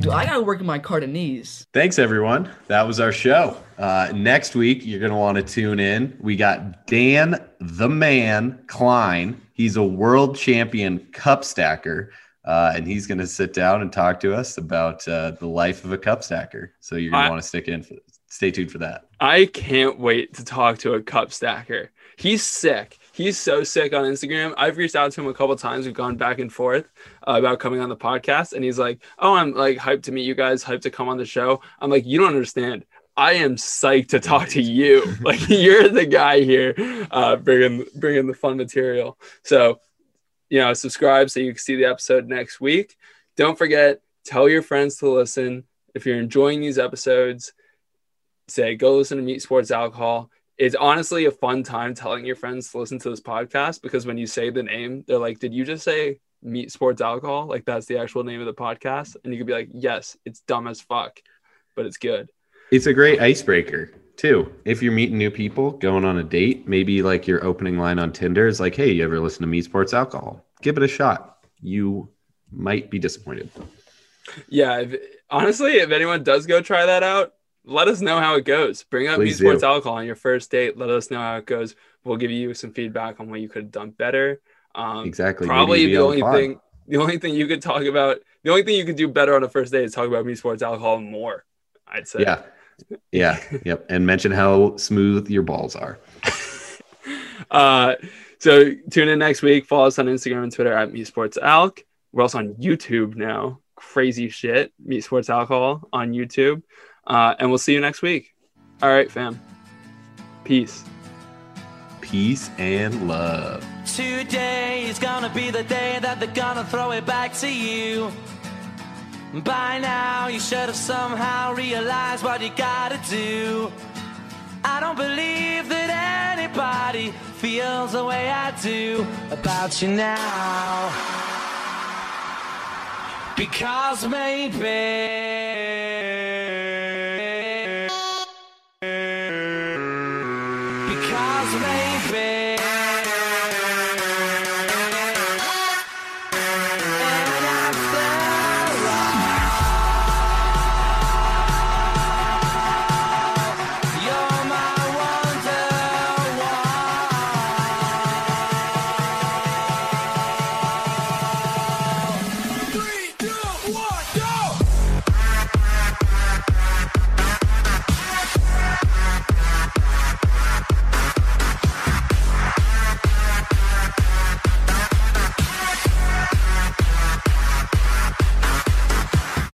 Dude, I gotta work on my Cardanese. Thanks, everyone. That was our show. Uh, next week, you're going to want to tune in. We got Dan the Man Klein. He's a world champion cup stacker. Uh, and he's going to sit down and talk to us about uh, the life of a cup stacker. So you're going to want to stick in for stay tuned for that. I can't wait to talk to a cup stacker. He's sick. He's so sick on Instagram. I've reached out to him a couple times. We've gone back and forth uh, about coming on the podcast, and he's like, "Oh, I'm like hyped to meet you guys, hyped to come on the show." I'm like, "You don't understand. I am psyched to talk to you. *laughs* Like, you're the guy here, uh, bringing bringing the fun material." So, you know, subscribe so you can see the episode next week. Don't forget, tell your friends to listen. If you're enjoying these episodes, say go listen to Meat Sports Alcohol. It's honestly a fun time telling your friends to listen to this podcast because when you say the name, they're like, "Did you just say Meat Sports Alcohol?" Like that's the actual name of the podcast, and you could be like, "Yes, it's dumb as fuck, but it's good." It's a great icebreaker too. If you're meeting new people, going on a date, maybe like your opening line on Tinder is like, "Hey, you ever listen to Meat Sports Alcohol?" Give it a shot. You might be disappointed. Yeah, if, honestly, if anyone does go try that out, let us know how it goes. Bring up Meat Please Sports do. Alcohol on your first date. Let us know how it goes. We'll give you some feedback on what you could have done better. Um, Exactly. probably the only thing the only thing you could talk about the only thing you could do better on a first date is talk about meat sports alcohol more i'd say Yeah. Yeah. *laughs* yep. And mention how smooth your balls are. *laughs* uh so tune in next week follow us on instagram and twitter at meat sports alc we're also on youtube now crazy shit meat sports alcohol on youtube uh and we'll see you next week all right fam peace Peace and love. Today is gonna be the day that they're gonna throw it back to you. By now, you should have somehow realized what you gotta do. I don't believe that anybody feels the way I do about you now. Because maybe